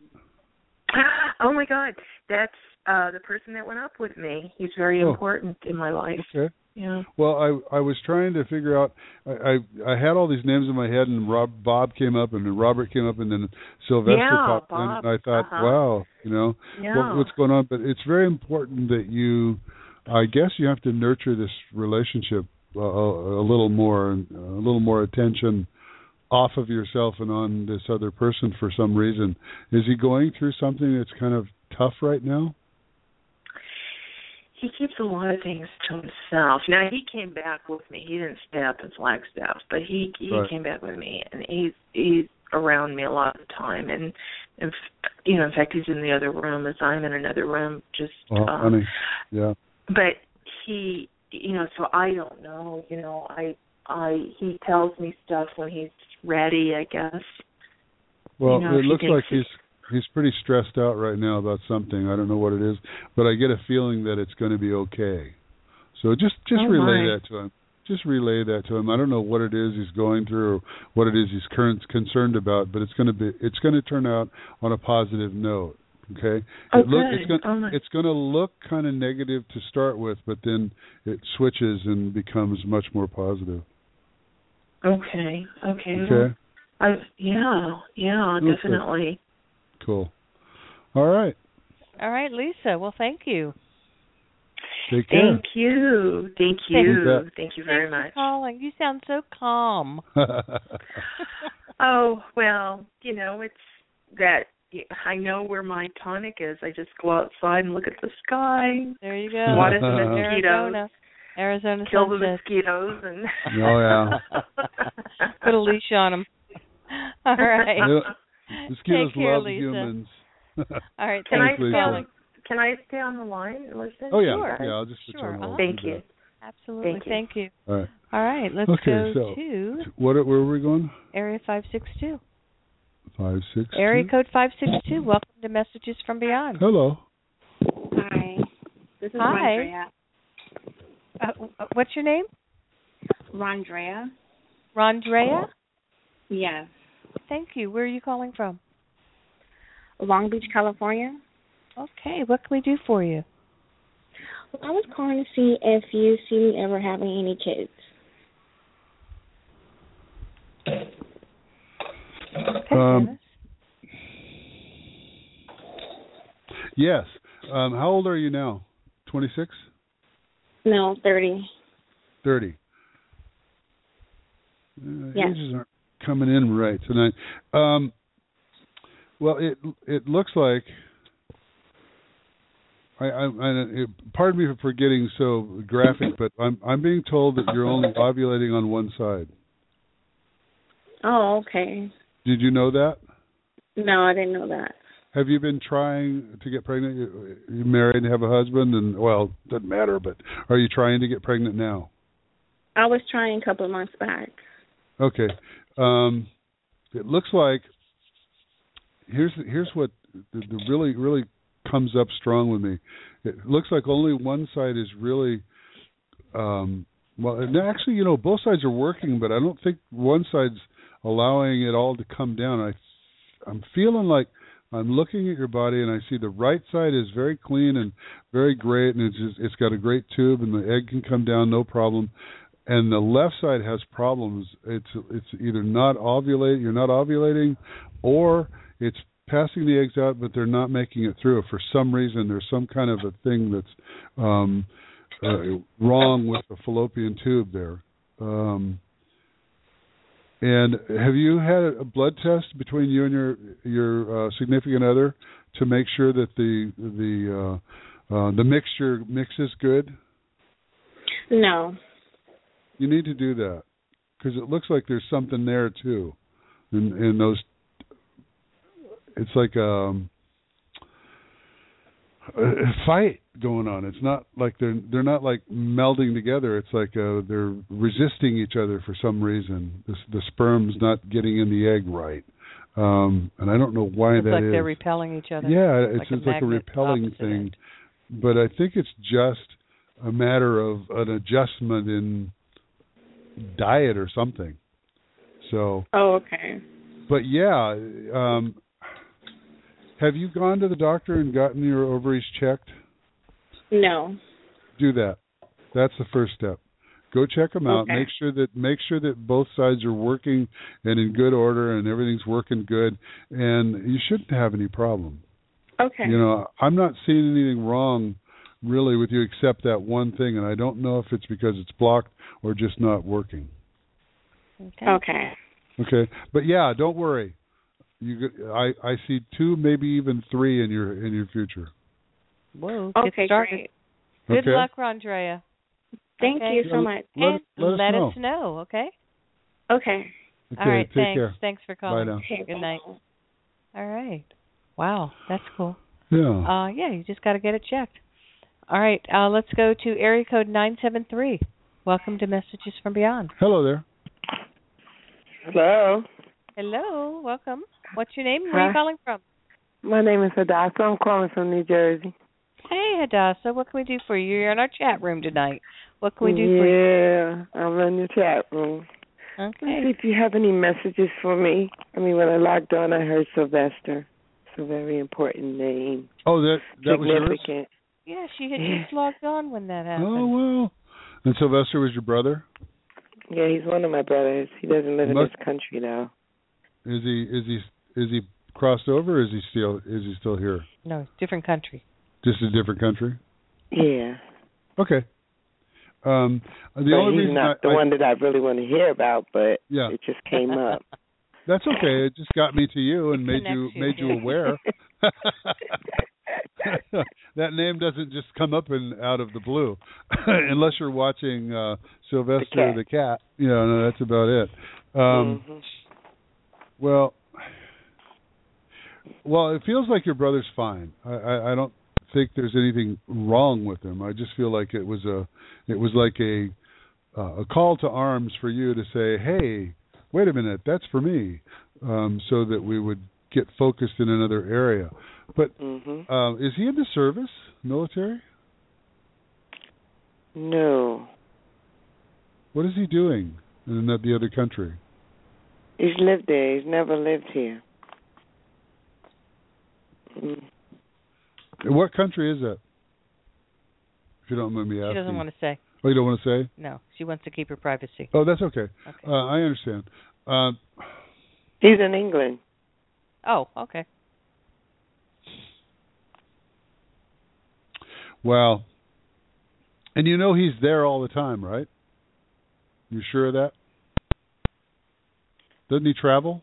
oh my god, that's uh the person that went up with me. He's very Oh. important in my life. Okay. Yeah. Well, I I was trying to figure out. I I, I had all these names in my head, and Rob Bob came up, and then Robert came up, and then Sylvester Yeah, popped in, and I thought, Uh-huh. wow, you know, Yeah. what, what's going on? But it's very important that you, I guess, you have to nurture this relationship a, a little more, a little more attention off of yourself and on this other person for some reason. Is he going through something that's kind of tough right now? he keeps a lot of things to himself. Now he came back with me. He didn't stay up in Flagstaff, but he he Right. came back with me, and he's he's around me a lot of the time. And if you know, in fact, he's in the other room as I'm in another room. Just Oh, um, honey, yeah. but he, you know, so I don't know. You know, I I he tells me stuff when he's ready. I guess. Well, know, it he looks like he's he's pretty stressed out right now about something. I don't know what it is, but I get a feeling that it's going to be okay. So just just Oh, relay my. that to him. Just relay that to him. I don't know what it is he's going through or what it is he's current concerned about, but it's going to be it's going to turn out on a positive note. Okay. Oh, It look, it's going Oh, my. it's going to look kind of negative to start with, but then it switches and becomes much more positive. Okay. Okay. Okay. I yeah yeah Okay. definitely. Cool. All right. All right, Lisa. Well, thank you. Take care. Thank you. Thank Thank you. you. Thank you very Thanks much. for calling. You sound so calm. Oh, well, you know, it's that I know where my tonic is. I just go outside and look at the sky. There you go. Water the Arizona. Arizona Kill the mosquitoes and. Oh, yeah. Put a leash on them. All right. Yeah. Mosquitoes Take care, love Lisa. humans. All right. Can thanks I stay on the, Can I stay on the line and listen? Oh yeah, Sure. yeah. I'll just put Sure, on uh-huh. Thank you. that. Absolutely. Thank you. Thank you. All right. All right. Let's Okay, go so to what? Where were we going? area five six two. Five six. Area code five six two. Welcome to Messages from Beyond. Hello. Hi. This is Hi. Rondrea. Uh, what's your name? Rondrea. Rondrea. Yes. Thank you. Where are you calling from? Long Beach, California. Okay. What can we do for you? Well, I was calling to see if you see me ever having any kids. Um, Yes. Um, how old are you now? Twenty six. No, thirty. Thirty. Uh, Yes. Ages aren't coming in right tonight. Um, well, it it looks like. I, I, I pardon me for getting so graphic, but I'm I'm being told that you're only ovulating on one side. Oh, okay. Did you know that? No, I didn't know that. Have you been trying to get pregnant? You- married and have a husband, and well, doesn't matter. But are you trying to get pregnant now? I was trying a couple of months back. Okay. Um, it looks like here's here's what the, the really really comes up strong with me. It looks like only one side is really um, well. And actually, you know, both sides are working, but I don't think one side's allowing it all to come down. I I'm feeling like I'm looking at your body and I see the right side is very clean and very great, and it's just, it's got a great tube, and the egg can come down no problem and the left side has problems. It's it's either not ovulate, you're not ovulating, or it's passing the eggs out, but they're not making it through. For some reason, there's some kind of a thing that's um, uh, wrong with the fallopian tube there. Um, and have you had a blood test between you and your your uh, significant other to make sure that the the uh, uh, the mixture mixes good? No. You need to do that because it looks like there's something there too, in, in those. It's like um, a fight going on. It's not like they're they're not like melding together. It's like uh, they're resisting each other for some reason. The, the sperm's not getting in the egg right, um, and I don't know why that is. It's that like is. they're repelling each other. Yeah, it's like a it's like a repelling thing, end. but I think it's just a matter of an adjustment in diet or something. So, Oh, okay. but yeah, um have you gone to the doctor and gotten your ovaries checked? No. Do that. That's the first step. Go check them out. Okay. Make sure that make sure that both sides are working and in good order and everything's working good and you shouldn't have any problem. Okay. You know, I'm not seeing anything wrong really with you except that one thing and I don't know if it's because it's blocked or just not working. Okay. Okay. Okay, but yeah, don't worry. You, I, I see two, maybe even three in your in your future. Whoa. Get Okay, started. great. Good Okay. luck, Rondrea. Thank Okay. you so much. Let, and let, us know. us know, okay? Okay. Okay, All right. take thanks. care. Thanks for calling. now. Okay, Good night. bye. All right. Wow, that's cool. Yeah. Uh, yeah, you just got to get it checked. All right. Uh, let's go to area code nine seven three. Welcome to Messages from Beyond. Hello there. Hello. Hello. Welcome. What's your name? Where are you calling from? My name is Hadassah. I'm calling from New Jersey. Hey, Hadassah. What can we do for you? You're in our chat room tonight. What can we do for you? yeah, I'm in the chat room. Let's see if you have any messages for me. I mean, when I logged on, I heard Sylvester. It's a very important name. Oh, that that was yours. Significant. Yeah, she had just logged on when that oh, happened. Oh well. And Sylvester was your brother. Yeah, he's one of my brothers. He doesn't live in this country now. Is he is he is he crossed over? Or is he still is he still here? No, it's different country. Just a different country. Yeah. Okay. Um, the but only he's reason not I, the I- one that I really want to hear about, but Yeah. it just came up. That's okay. It just got me to you and made you, you, made you aware. that name doesn't just come up in out of the blue, unless you're watching uh Sylvester the cat. You know, no, that's about it. Um Mhm. Well, well, it feels like your brother's fine. I, I, I don't think there's anything wrong with him. I just feel like it was a, it was like a, uh, a call to arms for you to say, "Hey, wait a minute, that's for me," um, so that we would get focused in another area. But Mhm. um, is he in the service, military? No. What is he doing in the, the other country? He's lived there. He's never lived here. Mm. What country is that? If you don't mind me She doesn't want to say. Oh, you don't want to say? No, she wants to keep her privacy. Oh, that's okay. Okay. Uh, I understand. Uh, He's in England. Oh, okay. well, and you know he's there all the time, right? You sure of that? Doesn't he travel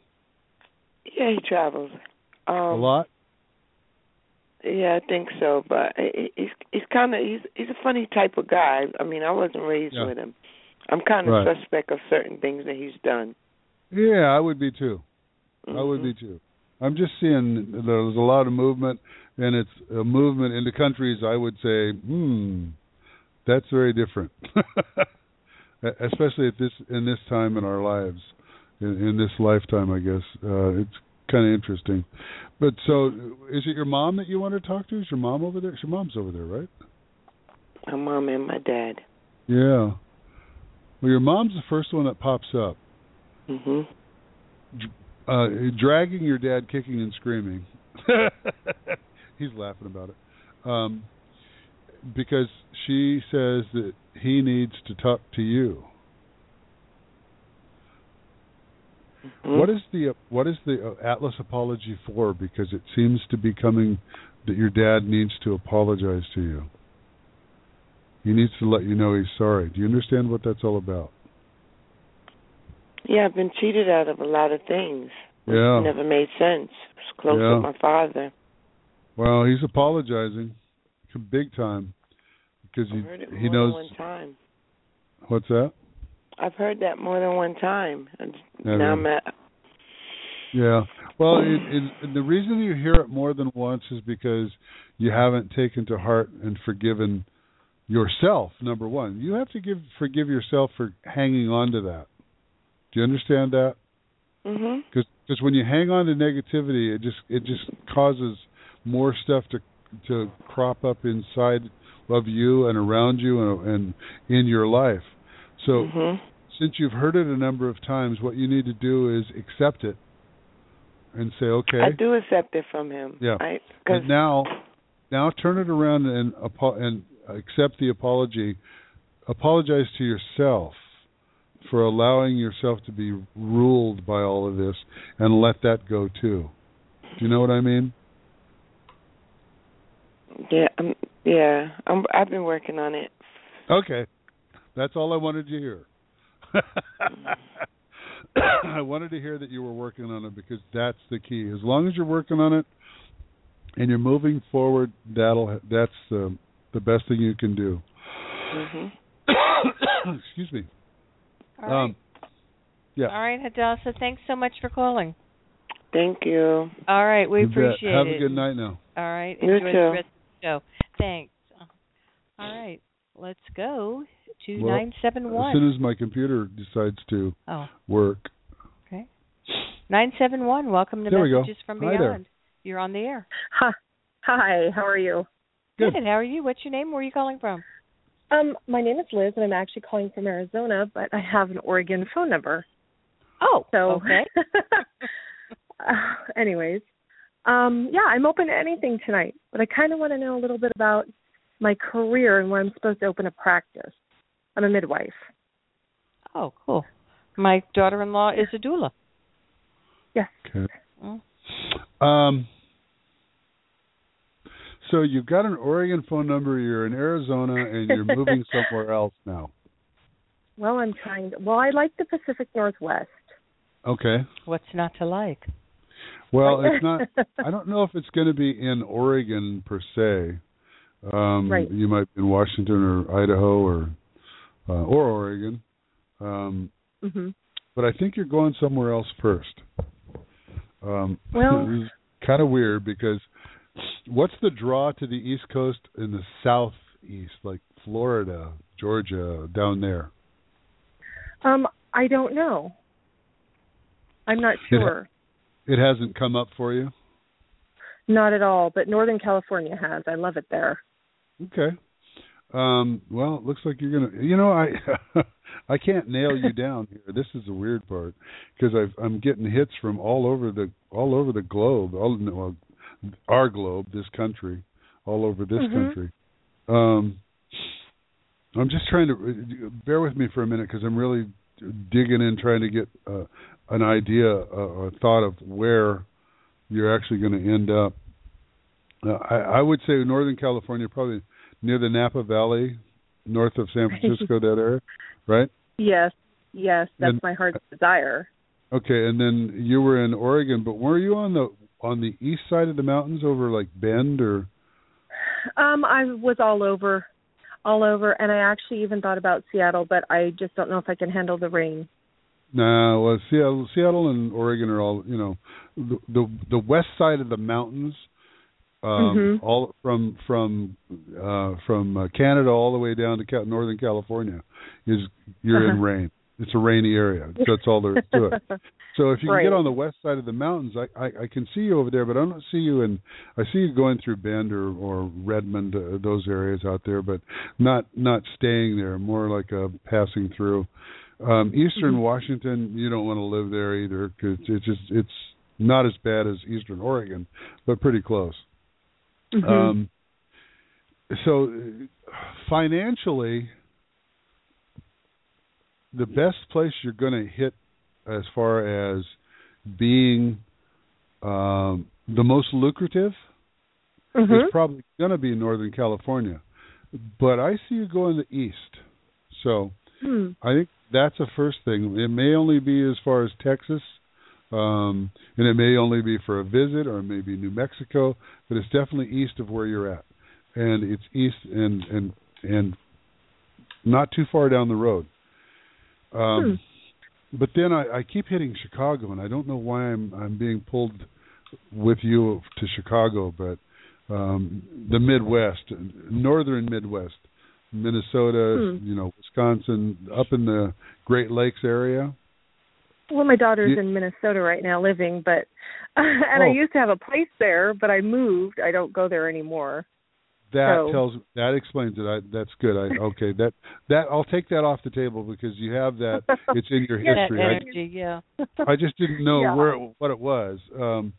Yeah, he travels. Um, a lot? Yeah, I think so. But he- he's he's kind of he's he's a funny type of guy. I mean, I wasn't raised Yeah. with him. I'm kind of Right. suspect of certain things that he's done. Yeah, I would be too. I would Mhm. be too. I'm just seeing there's a lot of movement, and it's a movement into countries. I would say, hmm, that's very different, especially at this in this time in our lives, in, in this lifetime. I guess uh, it's kind of interesting. But so, is it your mom that you want to talk to? Is your mom over there? Your mom's over there, right? My mom and my dad. Yeah. Well, your mom's the first one that pops up. Mhm. uh dragging your dad kicking and screaming he's laughing about it um because she says that he needs to talk to you Mhm. what is the what is the uh, atlas apology for because it seems to be coming that your dad needs to apologize to you he needs to let you know he's sorry do you understand what that's all about Yeah, I've been cheated out of a lot of things. Yeah. It never made sense. I was close Yeah. with my father. well he's apologizing big time because I've heard it he he knows what's that I've heard that more than one time. And now? I'm at Yeah. Well, it, it, the reason you hear it more than once is because you haven't taken to heart and forgiven yourself. Number one, you have to give forgive yourself for hanging on to that. Do you understand that? Mm-hmm. Because when you hang on to negativity, it just it just causes more stuff to to crop up inside of you and around you and, and in your life. So Mhm. Since you've heard it a number of times, what you need to do is accept it and say, okay. I do accept it from him. Yeah. Right? Cause And now, now turn it around and and accept the apology. Apologize to yourself for allowing yourself to be ruled by all of this, and let that go too. Do you know what I mean? yeah, I'm, yeah, I'm I've been working on it. Okay, that's all I wanted to hear. I wanted to hear that you were working on it because that's the key. As long as you're working on it and you're moving forward, that'll that's the the best thing you can do. Mhm. Excuse me. All right. Um, yeah. All right, Hadassah. Thanks so much for calling. Thank you. All right, we You bet. appreciate Have it. Have a good night now. All right. You Enjoy too. the rest of the show. Thanks. All right. Let's go to Well, nine seven As soon as my computer decides to Oh, work. okay. Nine seven one. Welcome to There we go. Messages from Hi there. Beyond. You're on the air. Hi. Hi, how are you? Good. How are you? What's your name? Where are you calling from? Um, my name is Liz and I'm actually calling from Arizona, but I have an Oregon phone number. Oh, So okay. uh, anyways, um, yeah, I'm open to anything tonight, but I kind of want to know a little bit about my career and where I'm supposed to open a practice. I'm a midwife. Oh, cool. My daughter-in-law is a doula. Yes. Okay. Mm. Um. So you've got an Oregon phone number. You're in Arizona, and you're moving somewhere else now. Well, I'm trying. To, well, I like the Pacific Northwest. Okay. What's not to like? Well, it's not. I don't know if it's going to be in Oregon per se. Um, Right. You might be in Washington or Idaho or uh, or Oregon, um, hmm but I think you're going somewhere else first. Um, Well- kind of weird because what's the draw to the East Coast in the southeast, like Florida, Georgia, down there? Um, I don't know. I'm not sure. It hasn't come up for you. Not at all, but Northern California has. I love it there. Okay. Um, well, it looks like you're gonna. You know, I I can't nail you down here. This is the weird part because I've I'm getting hits from all over the all over the globe, all well, our globe, this country, all over this Mhm. country. Um, I'm just trying to bear with me for a minute because I'm really digging in, trying to get uh, an idea, uh, a thought of where you're actually going to end up. Uh, I, I would say Northern California, probably near the Napa Valley, north of San Francisco, that area, right? Yes, yes, that's And- my heart's desire. Okay, and then you were in Oregon, but were you on the on the east side of the mountains over like Bend or? Um, I was all over, all over, and I actually even thought about Seattle, but I just don't know if I can handle the rain. No, well, Seattle, Seattle and Oregon are all you know, the the, the west side of the mountains, um, Mhm. all from from uh, from uh, Canada all the way down to Cal- Northern California, is you're in Uh-huh. rain. It's a rainy area. That's all there is to it. So if you can get on the west side of the mountains, I, I I can see you over there, but I don't see you in. I see you going through Bend or or Redmond, uh, those areas out there, but not not staying there. More like a passing through. Um, Eastern Mhm. Washington, you don't want to live there either because it's just it's not as bad as Eastern Oregon, but pretty close. Mhm. Um, so financially, the best place you're going to hit as far as being um, the most lucrative Mhm. is probably going to be Northern California. But I see you going the east. So Hmm. I think that's the first thing. It may only be as far as Texas, um, and it may only be for a visit, or maybe New Mexico, but it's definitely east of where you're at, and it's east and and and not too far down the road. Um, But then I, I keep hitting Chicago, and I don't know why I'm I'm being pulled with you to Chicago, but um, the Midwest, northern Midwest, Minnesota, Hmm. you know, Wisconsin, up in the Great Lakes area. Well, my daughter's You- in Minnesota right now living, but and I Oh. used to have a place there, but I moved. I don't go there anymore. That So- tells that explains it. I, that's good. I okay. That that I'll take that off the table because you have that. It's in your history. That I, yeah. I just didn't know Yeah. where it, what it was. Um,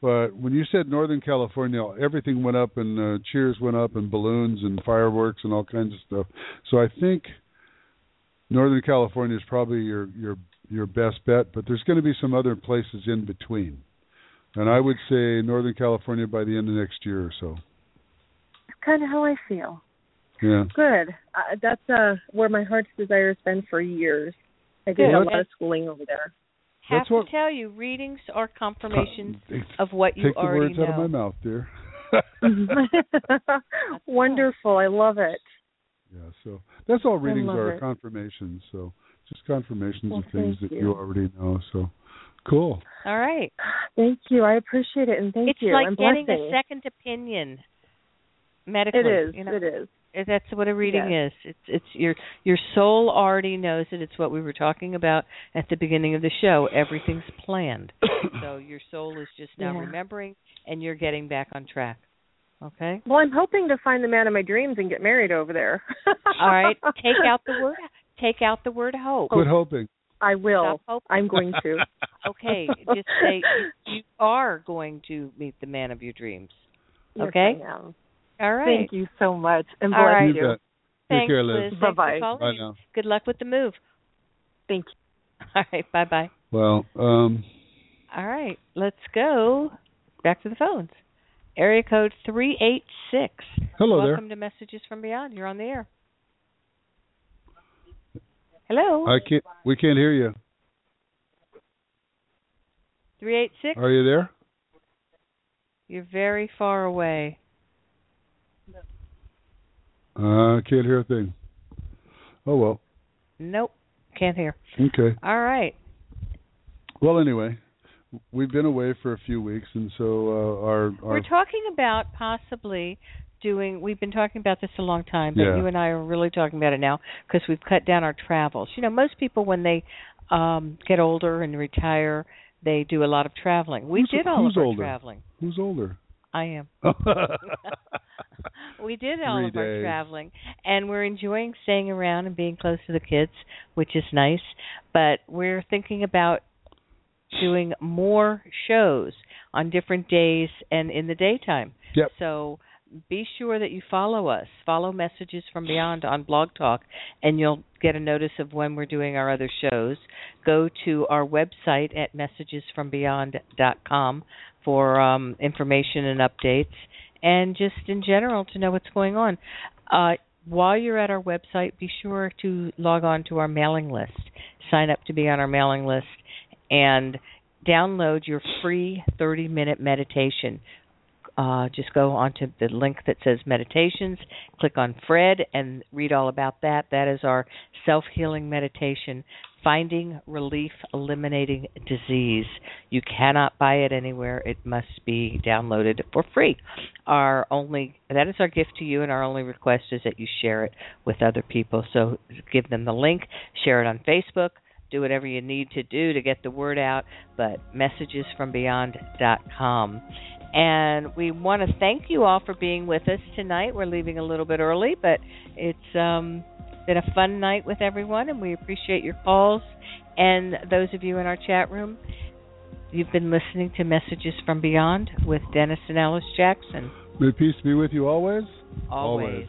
but when you said Northern California, everything went up and uh, cheers went up and balloons and fireworks and all kinds of stuff. So I think Northern California is probably your your your best bet. But there's going to be some other places in between, and I would say Northern California by the end of next year or so. That's kind of how I feel. Yeah. Good. Uh, that's uh where my heart's desire has been for years. I did Good. a lot of schooling over there. Have That's what- to tell you, readings are confirmations Take of what you already know. Take the already words out of my know. mouth, dear. Wonderful. I love it. Yeah, so that's all readings are it. confirmations. So just confirmations Well, of things that you. you already know. So cool. All right. Thank you. I appreciate it and thank it's you. It's like and getting blessings. a second opinion medically. It is. You know? It is. That's what a reading Yes. is. It's it's your your soul already knows it. It's what we were talking about at the beginning of the show. Everything's planned. so your soul is just now Yeah. remembering and you're getting back on track. Okay? Well, I'm hoping to find the man of my dreams and get married over there. All right. Take out the word take out the word hope. Quit hoping. I will. Stop. I'm going to. Okay, just say you, you are going to meet the man of your dreams. Yes, Okay? I am. All right. Thank you so much. And bless All right. You you. Thanks, Take care, Liz. Liz. Bye-bye. Bye now. Good luck with the move. Thank you. All right. Bye bye. Well, um, All right. Let's go back to the phones. Area code three eight six. hello there. Welcome to Messages from Beyond. You're on the air. Hello. I can't. We can't hear you. 386? Are you there? You're very far away. Uh, I can't hear a thing. Oh well. Nope. Can't hear. Okay. All right. Well, anyway, we've been away for a few weeks, and so uh, our, our We're talking about possibly doing. We've been talking about this a long time, but Yeah. you and I are really talking about it now because we've cut down our travels. You know, most people when they um get older and retire, they do a lot of traveling. We Who's- did all of our older? traveling. who's older? I am. we did all Three of our traveling and we're enjoying staying around and being close to the kids which is nice but we're thinking about doing more shows on different days and in the daytime Yep. so be sure that you follow us follow messages from beyond on blog talk and you'll get a notice of when we're doing our other shows go to our website at messagesfrombeyond.com for um, information and updates, and just in general to know what's going on. Uh, while you're at our website, be sure to log on to our mailing list. Sign up to be on our mailing list and download your free 30 minute meditation. Uh, just go onto the link that says meditations, click on Fred, and read all about that. That is our self healing meditation, Finding Relief Eliminating Disease. You cannot buy it anywhere, it must be downloaded for free. Our only that is our gift to you, and our only request is that you share it with other people. So give them the link, share it on Facebook, do whatever you need to do to get the word out, but messagesfrombeyond.com. And we want to thank you all for being with us tonight. We're leaving a little bit early, but it's um, been a fun night with everyone, and we appreciate your calls. And those of you in our chat room, you've been listening to Messages from Beyond with Dennis and Alice Jackson. May peace be with you always. Always.